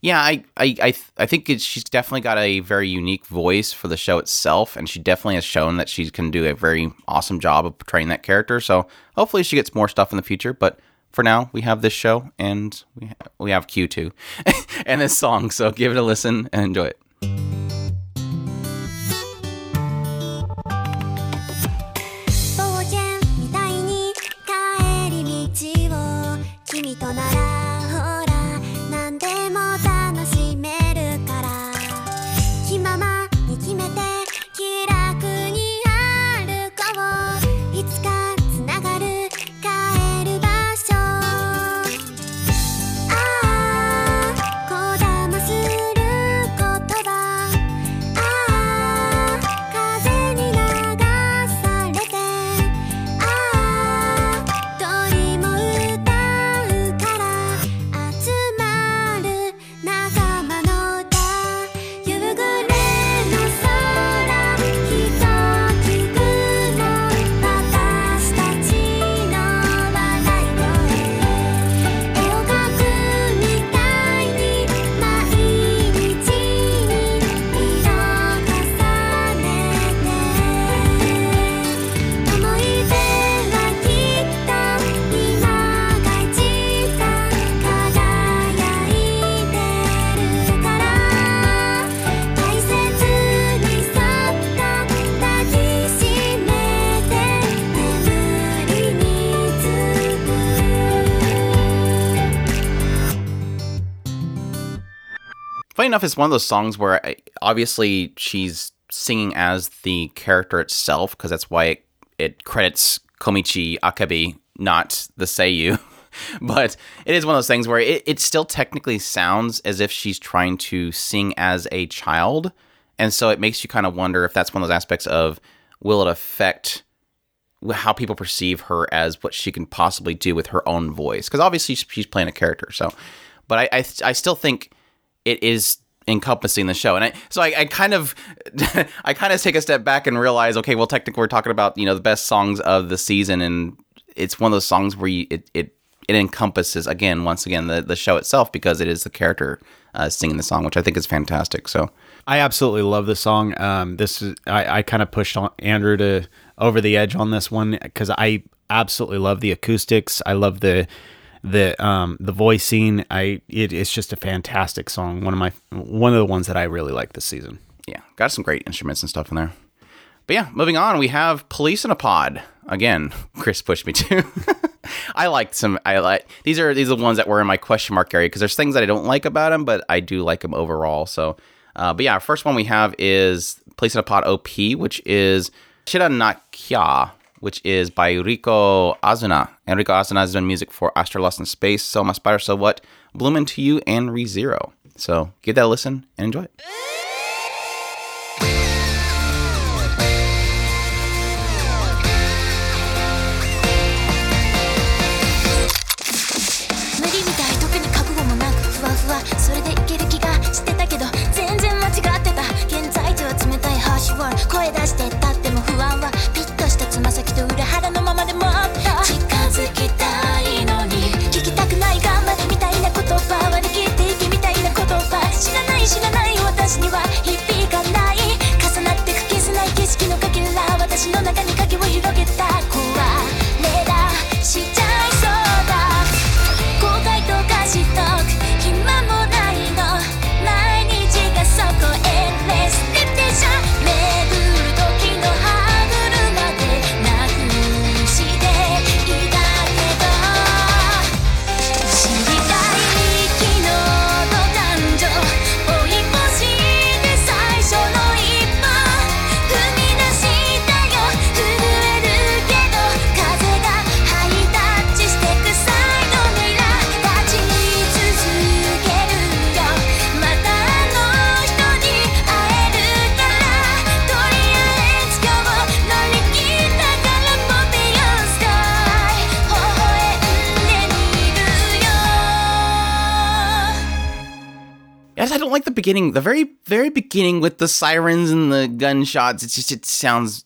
yeah, I I I, th- I think she's definitely got a very unique voice for the show itself, and she definitely has shown that she can do a very awesome job of portraying that character. So hopefully she gets more stuff in the future. But for now, we have this show, and we ha- we have Q two [laughs] and this song. So give it a listen and enjoy it. Enough, it's one of those songs where I, obviously she's singing as the character itself because that's why it, it credits Komichi Akebi, not the Seiyu. [laughs] but it is one of those things where it, it still technically sounds as if she's trying to sing as a child. And so it makes you kind of wonder if that's one of those aspects of will it affect how people perceive her as what she can possibly do with her own voice because obviously she's- playing a character so but I, I i still think it is encompassing the show and i so i, I kind of [laughs] i kind of take a step back and realize okay well technically we're talking about you know the best songs of the season and it's one of those songs where you, it, it it encompasses again once again the, the show itself because it is the character uh, singing the song which i think is fantastic so I absolutely love the song. Um, this is I, I kind of pushed on Andrew to over the edge on this one because I absolutely love the acoustics. I love the the um the voicing. I it, it's just a fantastic song. One of my one of the ones that I really like this season. yeah, got some great instruments and stuff in there. But yeah, moving on, we have Police in a Pod. Again, [laughs] Chris pushed me to. [laughs] I liked some. I like these are these are the ones that were in my question mark area because there's things that I don't like about them, but I do like them overall. So, uh, but yeah, first one we have is Police in a Pod OP, which is Shira na Kya, which is by Riko Azuna. And Riko Azuna has done music for Astro Lost in Space, So My Spider, So What, Bloom Into You, and ReZero. So give that a listen and enjoy it. 私には響かない。重なってく消せない景色のかけら私の中に影を広げた beginning. The very, very beginning with the sirens and the gunshots. It's just, it sounds.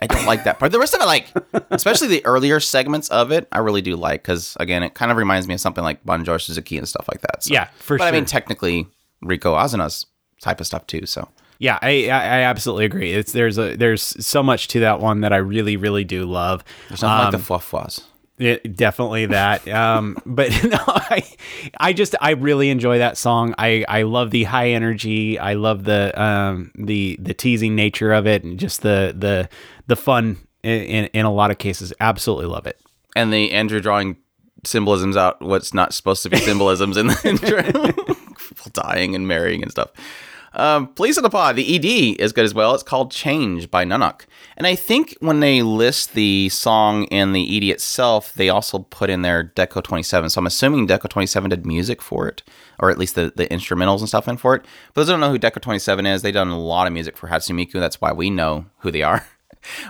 I don't like that part. The rest of it, like, [laughs] especially the earlier segments of it, I really do like because, again, it kind of reminds me of something like Bonjour Suzuki and stuff like that. So. Yeah, for sure. but I mean, technically, Riko Azuna's type of stuff too. So Yeah, I, I absolutely agree. It's there's a there's so much to that one that I really really do love. there's nothing Um, like the fwa It, definitely that. Um, [laughs] but [laughs] no, I, I just I really enjoy that song. I, I love the high energy. I love the um the the teasing nature of it and just the the the fun in, in, a lot of cases. Absolutely love it. and the Andrew drawing symbolisms out what's not supposed to be symbolisms in the [laughs] intro. Dying and marrying and stuff. Um, in the Pod, the ED is good as well. It's called Change by nonoc. And I think when they list the song and the ED itself, they also put in there Deco 27. So I'm assuming Deco 27 did music for it, or at least the, the instrumentals and stuff in for it. But those don't know who Deco 27 is, they've done a lot of music for Hatsune Miku. That's why we know who they are. [laughs]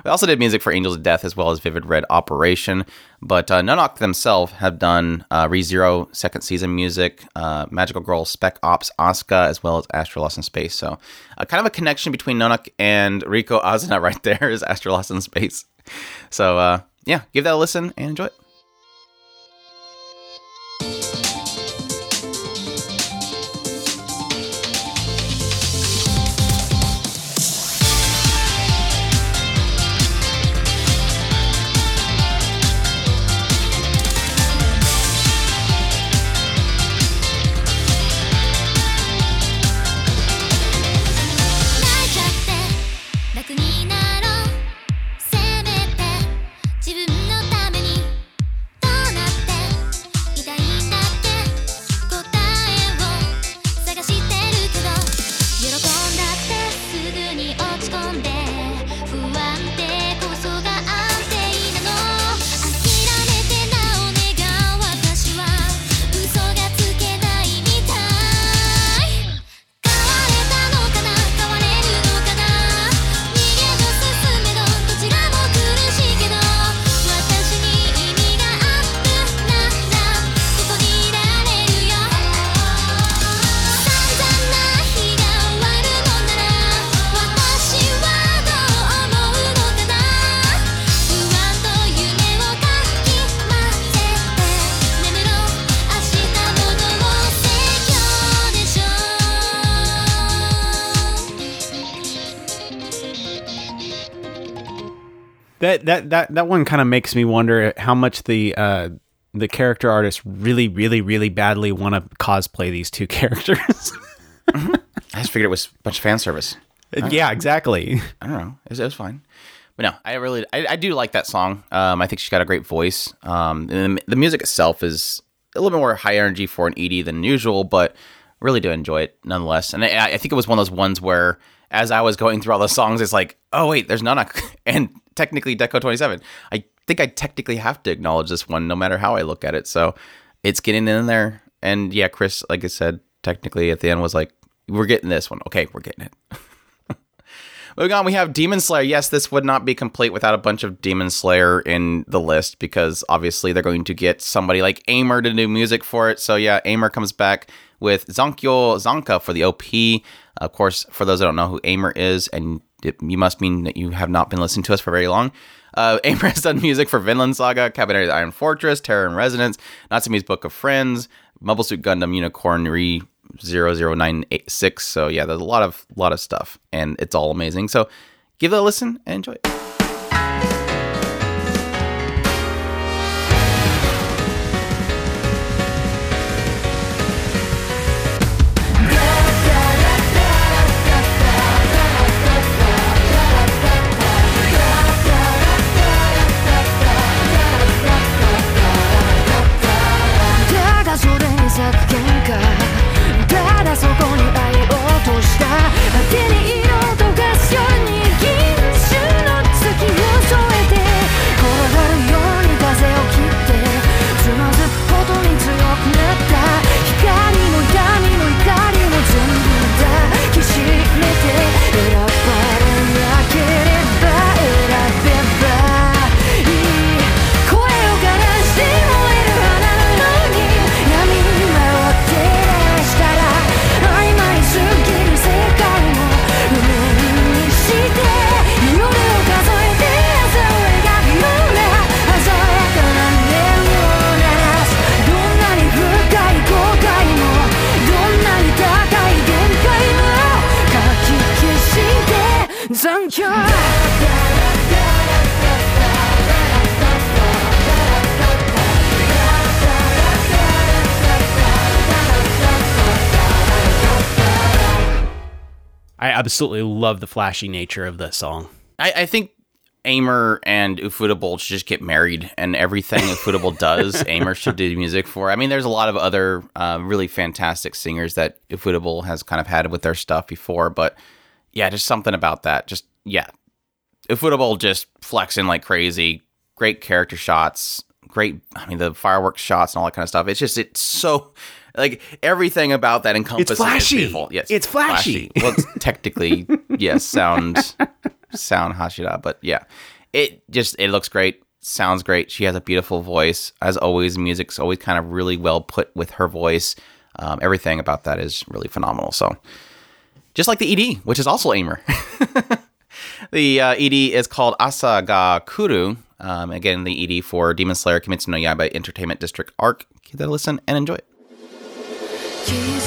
We also did music for Angels of Death as well as Vivid Red Operation. But uh, nonoc themselves have done uh, ReZero second season music, uh, Magical Girl Spec Ops Asuka, as well as Astro Lost in Space. So, uh, kind of a connection between nonoc and Riko Azuna right [laughs] there is Astro Lost in Space. So, uh, yeah, give that a listen and enjoy it. That that that that one kind of makes me wonder how much the uh the character artists really really really badly want to cosplay these two [laughs] characters. I just figured it was a bunch of fan service. yeah, exactly. I don't know. It was, it was fine. But no, I really, I, I do like that song. Um, I think she's got a great voice. Um, and the, the music itself is a little bit more high energy for an ED than usual, but really do enjoy it nonetheless. And I, I think it was one of those ones where, as I was going through all the songs, it's like, oh wait, there's nonoc [laughs] and technically Deco 27. I think I technically have to acknowledge this one, no matter how I look at it. So it's getting in there. And yeah, Chris, like I said, technically at the end was like, we're getting this one. Okay, we're getting it. [laughs] Moving on, we have Demon Slayer. Yes, this would not be complete without a bunch of Demon Slayer in the list because obviously they're going to get somebody like Aimer to do music for it. So yeah, Aimer comes back with Zankyo Zanka for the OP. Of course, for those that don't know who Aimer is, and you must mean that you have not been listening to us for very long. Uh, [laughs] Aimer has done music for Vinland Saga, Kabaneri of the Iron Fortress, Terror and Resonance, Natsume's Book of Friends, Mobile Suit Gundam Unicorn Re 00986. So yeah, there's a lot of lot of stuff, and it's all amazing. So give it a listen and enjoy it.「absolutely love the flashy nature of this song. I, I think Aimer and Ufotable should just get married, and everything Ufotable does, [laughs] Aimer should do music for. I mean, there's a lot of other uh, really fantastic singers that Ufotable has kind of had with their stuff before, but yeah, just something about that. Just yeah, Ufotable just flexing like crazy. Great character shots. Great. I mean, the fireworks shots and all that kind of stuff. It's just it's so like everything about that encompasses. flashy. Is beautiful. Yes, It's flashy. Well, it's technically [laughs] yes, sound sound Hashira, but yeah, it just it looks great, sounds great. She has a beautiful voice, as always. Music's always kind of really well put with her voice. Um, everything about that is really phenomenal. So, just like the ED, which is also Aimer. [laughs] the uh, ED is called Asa ga Kuru. Um, again, the ED for Demon Slayer Kimetsu no Yaiba Entertainment District Arc. Give that a listen and enjoy it. Kiss.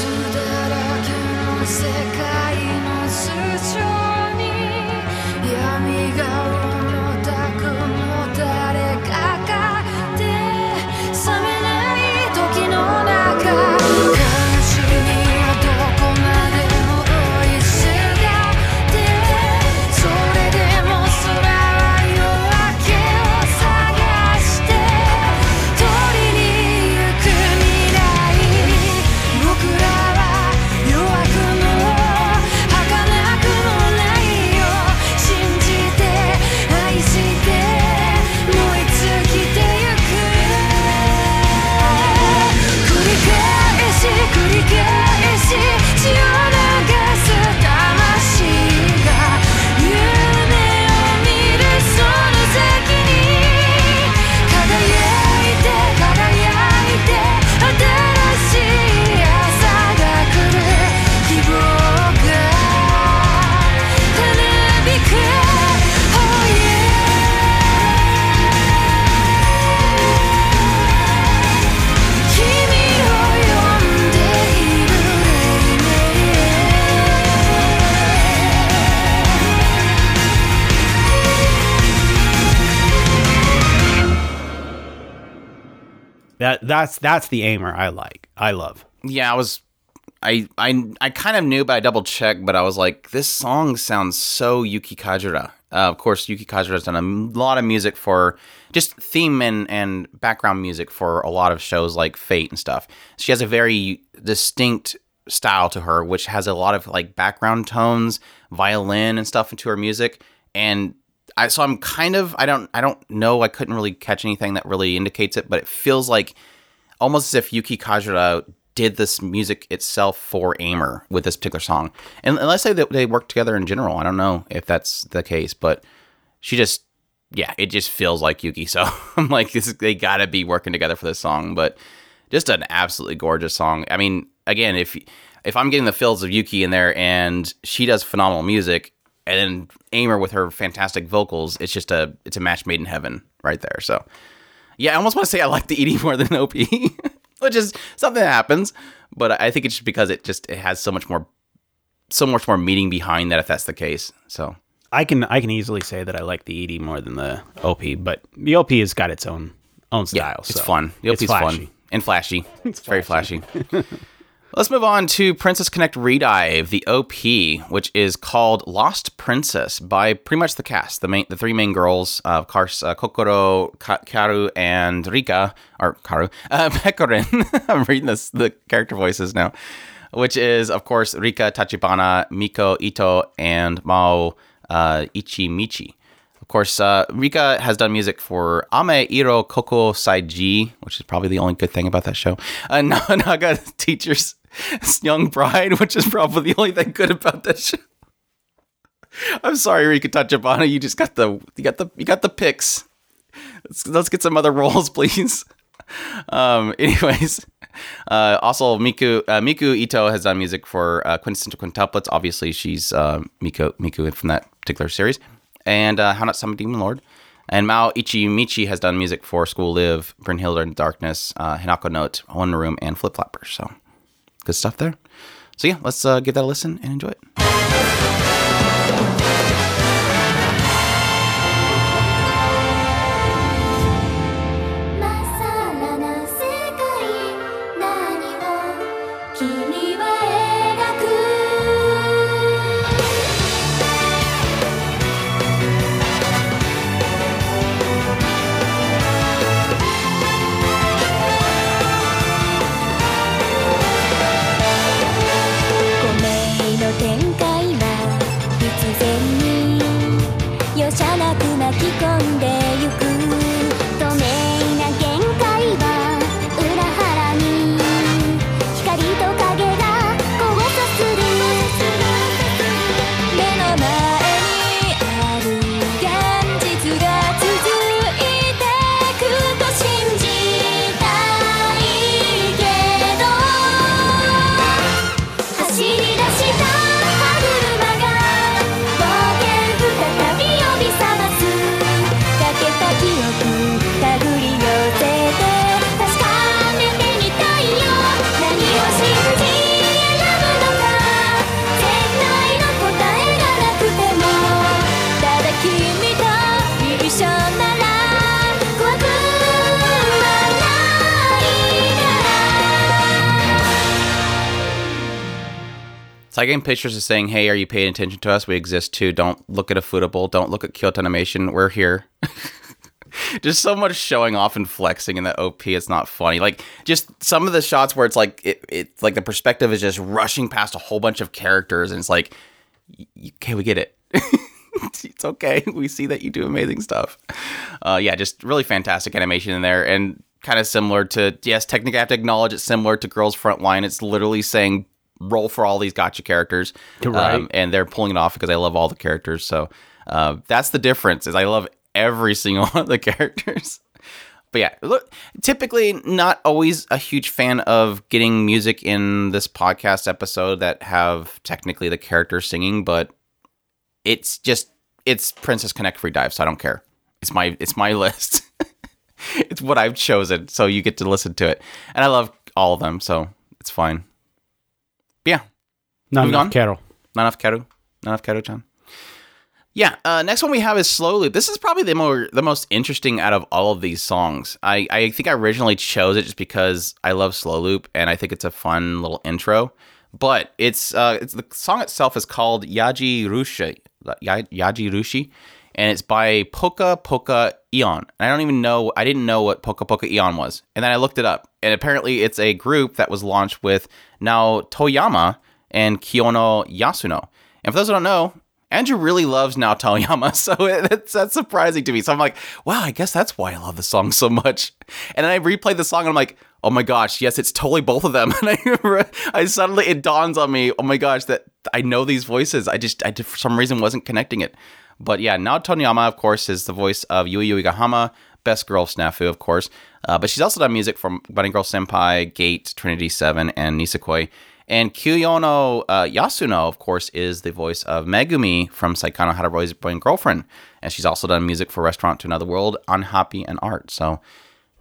That that's that's the aimer I like. I love. yeah, I was, I, I, I kind of knew, but I double checked. But I was like, this song sounds so Yuki Kajiura. Uh, of course, Yuki Kajiura has done a lot of music for just theme and and background music for a lot of shows like Fate and stuff. She has a very distinct style to her, which has a lot of like background tones, violin and stuff into her music, and. I, so I'm kind of I don't I don't know I couldn't really catch anything that really indicates it, but it feels like almost as if Yuki Kajiura did this music itself for Aimer with this particular song. And let's say that they work together in general, I don't know if that's the case, but she just yeah, it just feels like Yuki. [laughs] So I'm like, this, they gotta be working together for this song. But just an absolutely gorgeous song. I mean, again, if if I'm getting the feels of Yuki in there and she does phenomenal music, and then Aimer with her fantastic vocals, it's just a it's a match made in heaven right there. So yeah, I almost want to say I like the ED [laughs] more than OP, which is something that happens. But I think it's just because it just it has so much more, so much more meaning behind that. If that's the case, so I can I can easily say that I like the ED more than the OP, but the OP has got its own own yeah, style. it's so fun. The OP's it's flashy. fun and flashy. [laughs] It's, very flashy. [laughs] Let's move on to Princess Connect Redive, the OP, which is called Lost Princess by pretty much the cast, the main, the three main girls, uh, of course, uh, Kokoro, Ka- Karu, and Rika, or Karu, uh, [laughs] Pekorin. [laughs] I'm reading this, the character voices now, which is, of course, Rika Tachibana, Miku Ito, and Mao uh, Ichimichi. Of course, uh, Rika has done music for Ame Iro Cocoa Side G, which is probably the only good thing about that show. Uh, [laughs] Na- Naga Teacher's Young Bride, which is probably the only thing good about that show. I'm sorry, Rika Tachibana, you just got the you got the you got the picks. Let's, let's get some other roles, [laughs] please. Um, anyways, uh, also Miku uh, Miku Ito has done music for uh, Quintessential Quintuplets. Obviously, she's uh, Miku Miku from that particular series, and uh, How Not Summon Demon Lord. And Mao Ichimichi has done music for School Live, Brynhildr in Darkness, uh, Hinako Note, One Room, and Flip Flappers. So good stuff there. So yeah, let's uh, give that a listen and enjoy it.「I pictures of saying, "Hey, are you paying attention to us? We exist too. Don't look at Ufotable. Don't look at Kyoto Animation. We're here." [laughs] just so much showing off and flexing in the OP. It's not funny. Like just some of the shots where it's like it, it's like the perspective is just rushing past a whole bunch of characters, and it's like, okay, we get it. [laughs] it's okay. [laughs] We see that you do amazing stuff. Uh, yeah, just really fantastic animation in there, and kind of similar to yes, technically I have to acknowledge it's similar to Girls Frontline. It's literally saying roll for all these gacha characters, Right. Um, and they're pulling it off because I love all the characters. So uh, that's the difference. Is I love every [laughs] single one of the characters. But yeah, look, typically not always a huge fan of getting music in this podcast episode that have technically the characters singing, but it's just it's Princess Connect Redive, so I don't care. It's my it's my [laughs] list. it's what I've chosen, so you get to listen to it, and I love all of them, so it's fine. Yeah, Not Moving enough on. Carol. not enough Karu, not enough Karu-chan. Yeah. Uh, next one we have is Slow Loop. This is probably the more the most interesting out of all of these songs. I, I think I originally chose it just because I love Slow Loop and I think it's a fun little intro. But it's uh, it's the song itself is called Yaji Rushi, Yaji Rushi, and it's by Poka Poka Eon. And I don't even know I didn't know what Poka Poka Eon was, and then I looked it up, and apparently it's a group that was launched with Nao Toyama and Kiyono Yasuno. And for those who don't know, Andrew really loves Nao Toyama, [laughs] so that's, surprising to me. So I'm like, wow, I guess that's why I love the song so much. And then I replayed the song and I'm like, oh my gosh, yes, it's totally both of them. [laughs] And I, I suddenly, it dawns on me, oh my gosh, that I know these voices. I just, I for some reason wasn't connecting it. But yeah, Nao Toyama, of course, is the voice of Yui Yuigahama, best girl of Snafu, of course. Uh, but she's also done music from Bunny Girl Senpai, Gate, Trinity 7, and Nisekoi. And Kiyono uh, Yasuno, of course, is the voice of Megumi from Saekano Haraboi's Boy and Girlfriend. And she's also done music for Restaurant to Another World, Unhappy, and Art. So,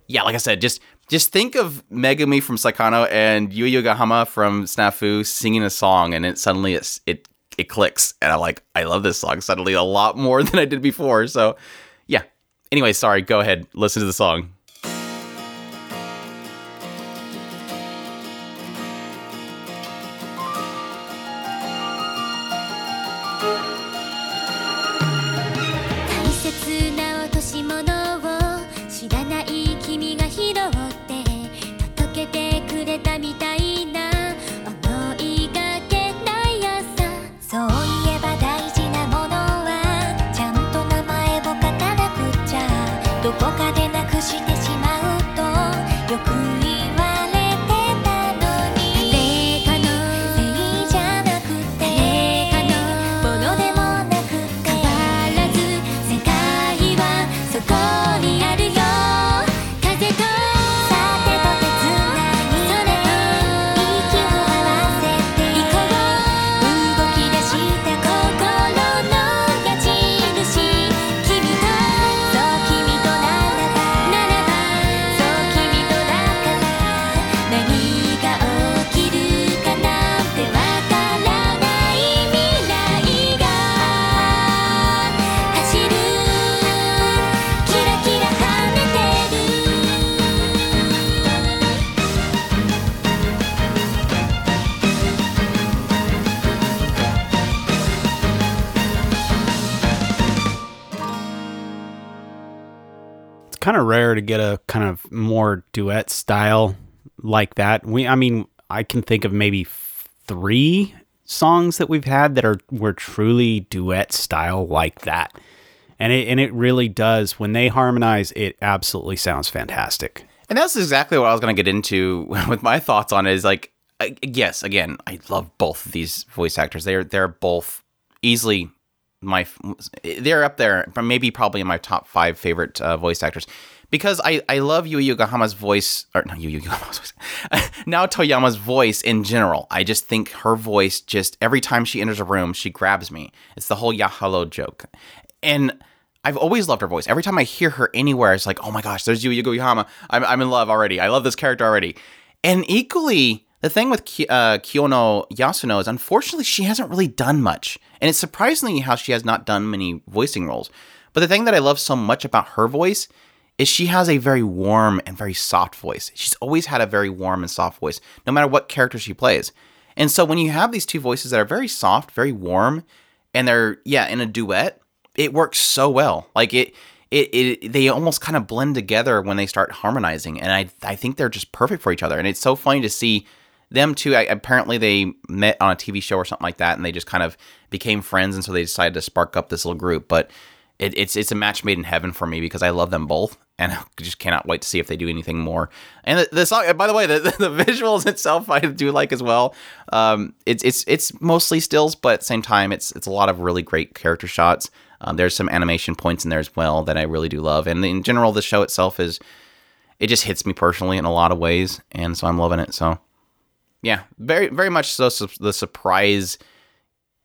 yeah, like I said, just just think of Megumi from Saekano and Yui Yuigahama from Snafu singing a song, and it suddenly it's, it it clicks, and I'm like, I love this song suddenly a lot more [laughs] than I did before. So, yeah. Anyway, sorry. Go ahead, listen to the song. Duet style like that. We, I mean, I can think of maybe three songs that we've had that are were truly duet style like that, and it and it really does when they harmonize. It absolutely sounds fantastic. And that's exactly what I was going to get into [laughs] with my thoughts on it. Is like, I- yes, again, I love both of these voice actors. They're they're both easily my they're up there, but maybe probably in my top five favorite uh, voice actors because I I love Yui Yuigahama's voice or not Yui Yuigahama's voice, [laughs] Nao Toyama's voice in general. I just think her voice just every time she enters a room, she grabs me. It's the whole Yahalo joke, and. I've always loved her voice. Every time I hear her anywhere, it's like, oh my gosh, there's Yui Yuigahama. I'm, I'm in love already. I love this character already. And equally, the thing with Ki- uh, Kiyono Yasuno is unfortunately she hasn't really done much. And it's surprisingly how she has not done many voicing roles. But the thing that I love so much about her voice is she has a very warm and very soft voice. She's always had a very warm and soft voice, no matter what character she plays. And so when you have these two voices that are very soft, very warm, and they're yeah in a duet, it works so well. Like it, it, it they almost kind of blend together when they start harmonizing, and I I think they're just perfect for each other. And it's so funny to see them two. I, apparently, they met on a TV show or something like that, and they just kind of became friends, and so they decided to spark up this little group. But it, it's it's a match made in heaven for me because I love them both, and I just cannot wait to see if they do anything more. And the, the song, by the way, the, [laughs] the visuals itself I do like as well. Um, it's it's it's mostly stills, but at the same time, it's it's a lot of really great character shots. Um, there's some animation points in there as well that I really do love, and in general, the show itself is it just hits me personally in a lot of ways, and so I'm loving it. So yeah, very very much so. su- The surprise,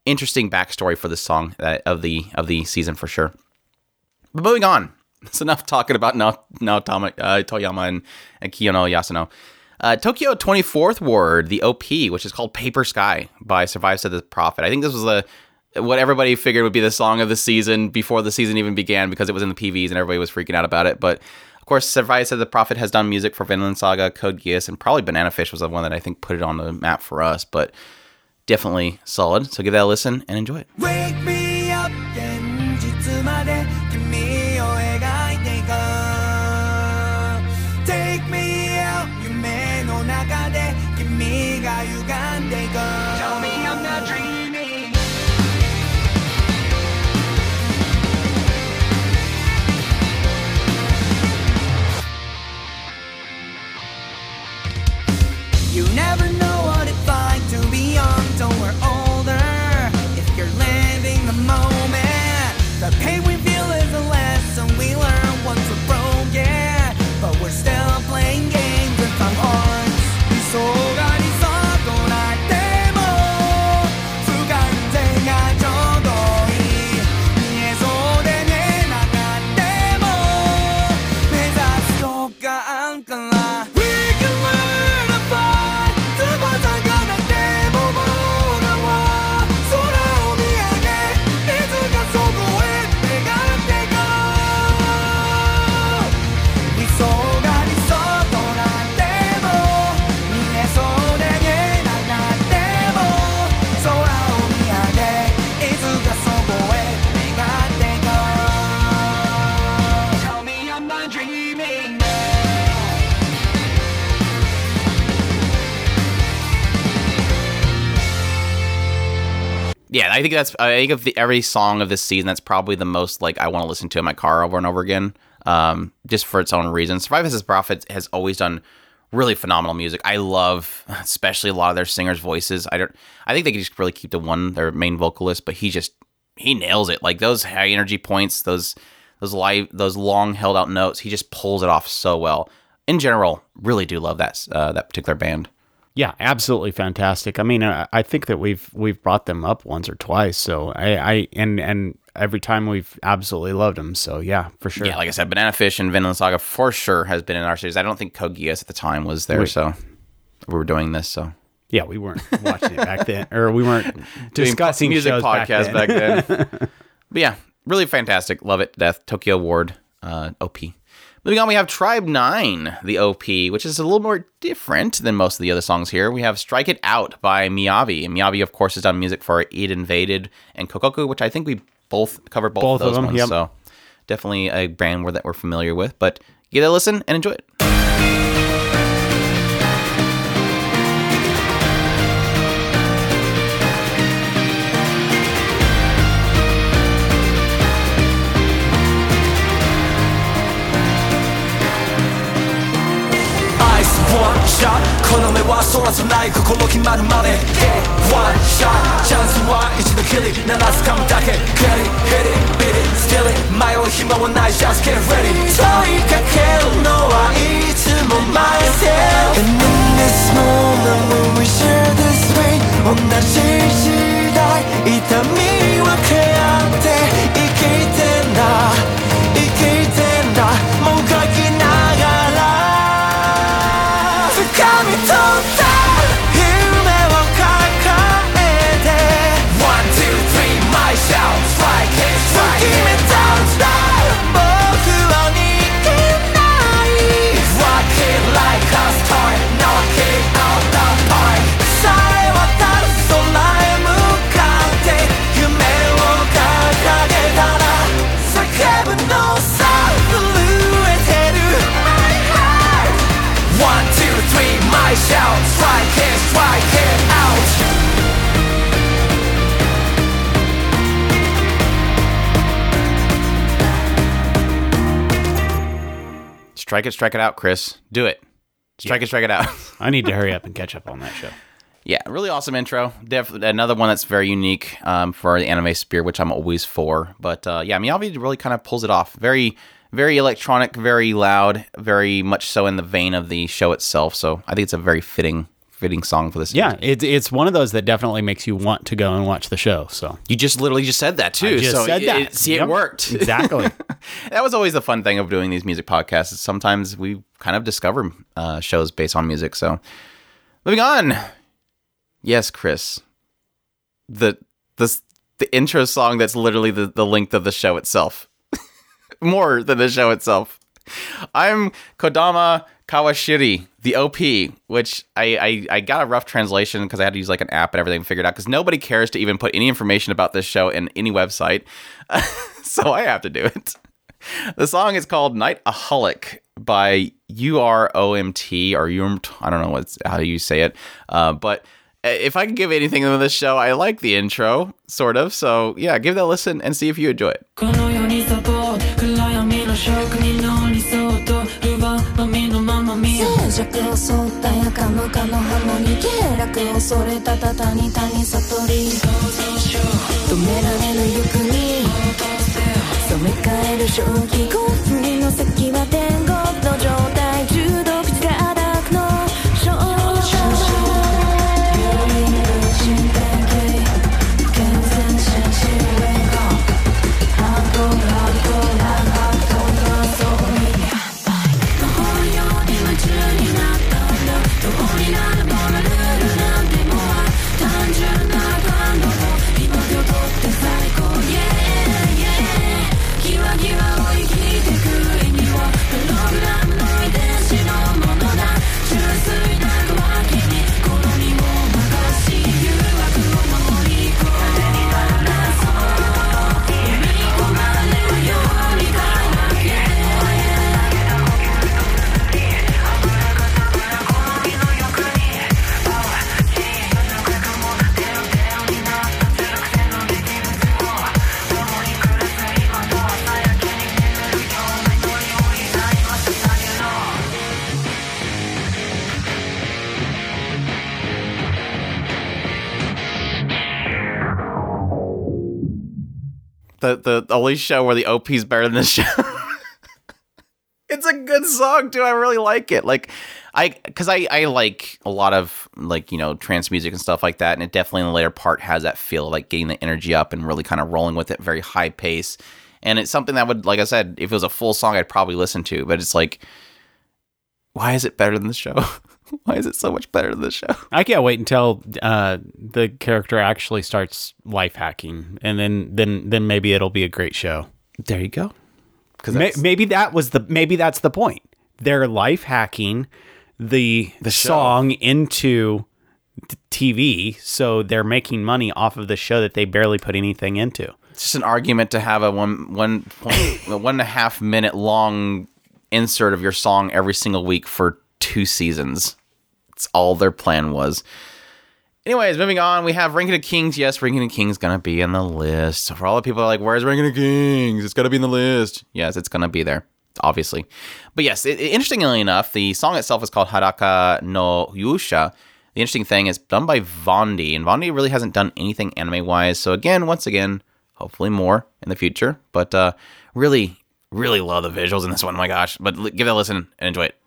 interesting backstory for this song that, of the of the season for sure. But moving on, [laughs] it's enough talking about now now uh, Toyama and, and Kiyono Yasuno. Uh, Tokyo 24th Ward, the OP, which is called Paper Sky by Survive Said the Prophet. I think this was a what everybody figured would be the song of the season before the season even began because it was in the PVs and everybody was freaking out about it. But of course, Survive said the Prophet has done music for Vinland Saga, Code Geass, and probably Banana Fish was the one that I think put it on the map for us. But definitely solid. So give that a listen and enjoy it. I think that's. I think of the, every song of this season, that's probably the most like I want to listen to in my car over and over again, um, just for its own reasons. Survive as Prophet has always done really phenomenal music. I love, especially a lot of their singers' voices. I don't. I think they could just really keep to one their main vocalist, but he just he nails it. Like those high energy points, those those live, those long held out notes. He just pulls it off so well. In general, really do love that uh, that particular band. Yeah, absolutely fantastic. I mean, I, I think that we've we've brought them up once or twice. So I, I and and every time we've absolutely loved them. So yeah, for sure. Yeah, like I said, Banana Fish and Vinland Saga for sure has been in our series. I don't think Code Geass at the time was there, Right. so we were doing this. So Yeah, we weren't watching it back then, or we weren't [laughs] discussing music shows podcast back then. back then. [laughs] but yeah, really fantastic. Love it. Death Tokyo Ward. uh, OP. Moving on, we have Tribe Nine, the OP, which is a little more different than most of the other songs here. We have Strike It Out by Miyavi. And Miyavi, of course, has done music for ID: Invaded and Kokoku, which I think we both covered both, Both of of those them, ones. yep. So definitely a brand that we're familiar with. But give it a listen and enjoy it. この目はそらずない心決まるまで Hey ワンシャットチャンスは一度きり7つ噛むだけ Get it, hit it, beat it, steal it 迷う暇はない Just get ready 問いかけるのはいつも myself And in this moment when we share this way 同じ時代痛み分け合って Strike it, strike it out, Chris. Do it. Strike it, strike it out. [laughs] I need to hurry up and catch up on that show. Yeah, really awesome intro. Definitely another one that's very unique um, for the anime spear, which I'm always for. But uh, yeah, Miyavi really kind of pulls it off. Very, very electronic, very loud, very much so in the vein of the show itself. So I think it's a very fitting, fitting song for this. Yeah, it's it's one of those that definitely makes you want to go and watch the show. So you just literally just said that too. I just so said it- that. it- see, Yep. it worked. [laughs] exactly. [laughs] that was always the fun thing of doing these music podcasts. Is sometimes we kind of discover uh, shows based on music. So moving on. Yes, Chris. The the the intro song that's literally the, the length of the show itself. [laughs] More than the show itself. I'm Kodama Kawashiri, the OP, which I, I, I got a rough translation because I had to use like an app and everything figured out because nobody cares to even put any information about this show in any website. [laughs] so I have to do it. The song is called Night Aholic by UROMT or URMT. I don't know what's how you say it. Uh, but if I could give anything to this show, I like the intro, sort of. So yeah, give that a listen and see if you enjoy it. 弱を襲ったやかむかのハモに経絡を恐れたたたに谷悟り止められぬ欲に染め替える正気コンフリの先は天国の状態。The the only show where the OP is better than the show. [laughs] it's a good song too. I really like it. Like I cuz I I like a lot of like, you know, trance music and stuff like that and it definitely in the later part has that feel like getting the energy up and really kind of rolling with it very high pace. And it's something that would like I said, if it was a full song I'd probably listen to, but it's like why is it better than the show? [laughs] [laughs] why is it so much better than the show? [laughs] I can't wait until uh, the character actually starts life hacking, and then then then maybe it'll be a great show. There you go. Cuz May- maybe that was the maybe that's the point. They're life hacking the The show. song into t- TV, so they're making money off of the show that they barely put anything into. it's just an argument to have a one one point a one and a half minute long insert of your song every single week for two seasons. It's all their plan was. Anyways, moving on, we have Ranking of Kings. Yes, Ranking of Kings gonna be in the list. So for all the people are like, "Where's Ranking of Kings?" It's gotta be in the list. Yes, it's gonna be there, obviously. But yes, it, interestingly enough, the song itself is called Hadaka no Yusha. The interesting thing is done by Vaundy, and Vaundy really hasn't done anything anime wise. So again, once again, hopefully more in the future. But uh, really, really love the visuals in this one. Oh my gosh! But give it a listen and enjoy it.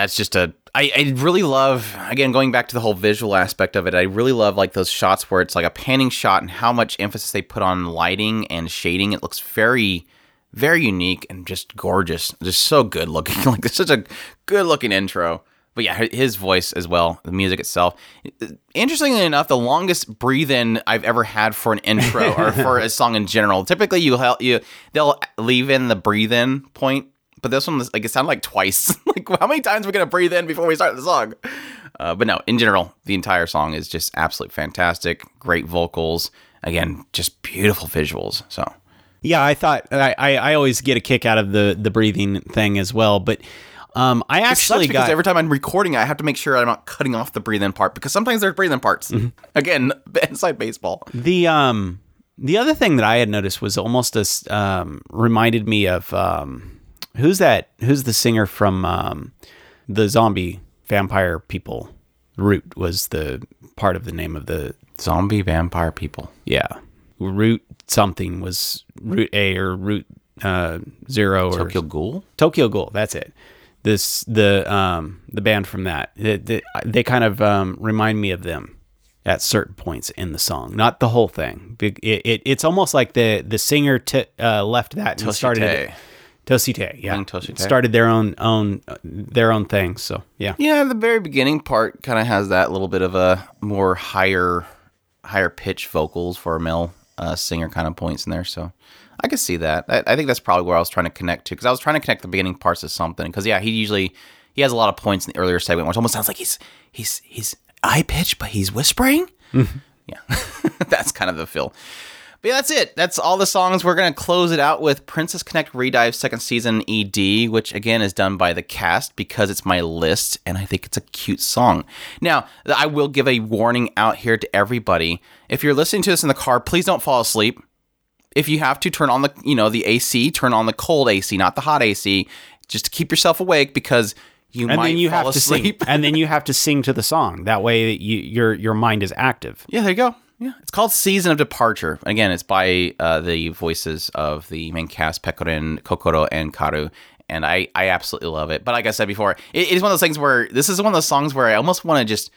That's just a. I, I really love again going back to the whole visual aspect of it. I really love like those shots where it's like a panning shot and how much emphasis they put on lighting and shading. It looks very, very unique and just gorgeous, just so good looking. [laughs] like it's such a good looking intro. But yeah, his voice as well, the music itself. Interestingly enough, the longest breathe in I've ever had for an intro or for a [laughs] song in general. Typically, you hel- you they'll leave in the breathe in point, but this one was like it sounded like twice. [laughs] like how many times are we gonna breathe in before we start the song? Uh, but no, in general, the entire song is just absolutely fantastic. Great vocals, again, just beautiful visuals. So Yeah, I thought I, I, always get a kick out of the the breathing thing as well, but um, I actually because got every time I'm recording, I have to make sure I'm not cutting off the breathe in part because sometimes there's breathe in parts. Mm-hmm. [laughs] Again, [laughs] inside baseball. the um the other thing that I had noticed was almost a um, reminded me of um, who's that? Who's the singer from um, the zombie vampire people? Root was the part of the name of the Zombie vampire people. yeah. Root something was Root A or Root uh, Zero or Tokyo Ghoul? Tokyo Ghoul. That's it. This the um the band from that. They, they, they kind of um, remind me of them at certain points in the song, not the whole thing. It, it, it's almost like the the singer t- uh, left that and started it. Tosite, yeah, Ling Tosite. started their own own uh, their own thing. So yeah, Yeah, the very beginning part kind of has that little bit of a more higher, higher pitch vocals for a male uh, singer kind of points in there. So I could see that. I, I think that's probably where I was trying to connect to because I was trying to connect the beginning parts to something. Because yeah, he usually he has a lot of points in the earlier segment, which almost sounds like he's he's he's high pitched, but he's whispering. Yeah, [laughs] that's kind of the feel. But yeah, that's it. That's all the songs. We're going to close it out with Princess Connect Redive second season ED, which again is done by the cast because it's my list and I think it's a cute song. Now, I will give a warning out here to everybody. If you're listening to this in the car, please don't fall asleep. If you have to turn on the, you know, the AC, turn on the cold AC, not the hot AC, just to keep yourself awake because you and might then you fall have to asleep. sing, and then you have to sing to the song. That way, you, your your mind is active. Yeah, there you go. Yeah, it's called Season of Departure. Again, it's by uh, the voices of the main cast, Pekorin, Kokoro, and Karu. And I, I absolutely love it. But like I said before, it, it is one of those things where this is one of those songs where I almost want to just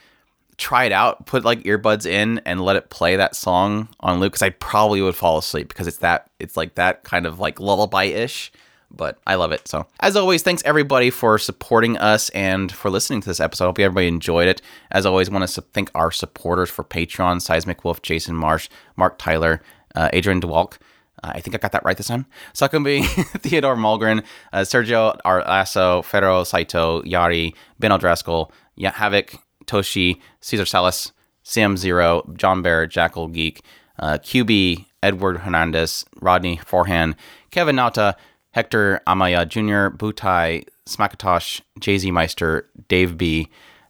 try it out, put like earbuds in, and let it play that song on loop because I probably would fall asleep because it's that it's like that kind of like lullaby ish. But I love it. So, as always, thanks everybody for supporting us and for listening to this episode. I Hope everybody enjoyed it. As always, want to thank our supporters for Patreon Seismic Wolf, Jason Marsh, Mark Tyler, uh, Adrian DeWalk. Uh, I think I got that right this time. Succumbee, [laughs] Theodore Mulgren, uh, Sergio Arlasso, Ferro Saito, Yari, Ben O'Driscoll, yeah, Havoc, Toshi, Caesar Salas, Sam Zero, John Bear, Jackal Geek, uh, QB, Edward Hernandez, Rodney Forehand, Kevin Nauta, Hector Amaya Jr., Butai, Smackatosh, Jay Z Meister, Dave B,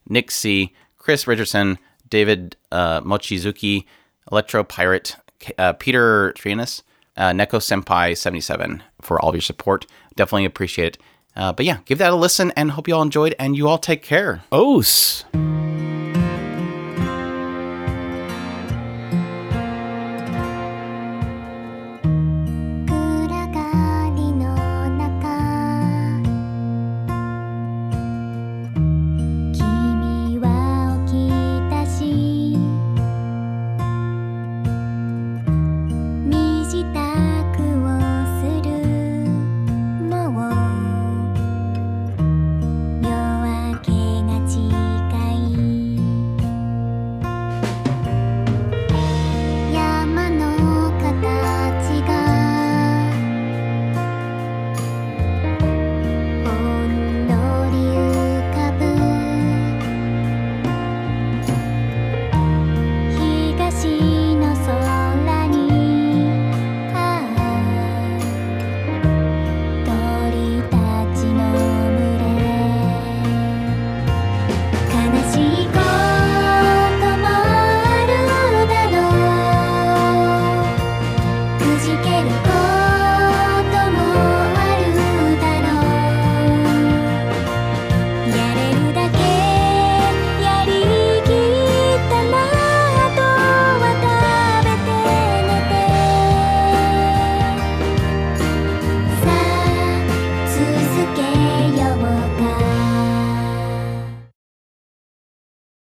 Nick C, Chris Richardson, David uh, Mochizuki, Electro Pirate, uh, Peter Trianus, uh, Neko Senpai 77 for all of your support. Definitely appreciate it. Uh, but yeah, give that a listen and hope you all enjoyed and you all take care. Os.「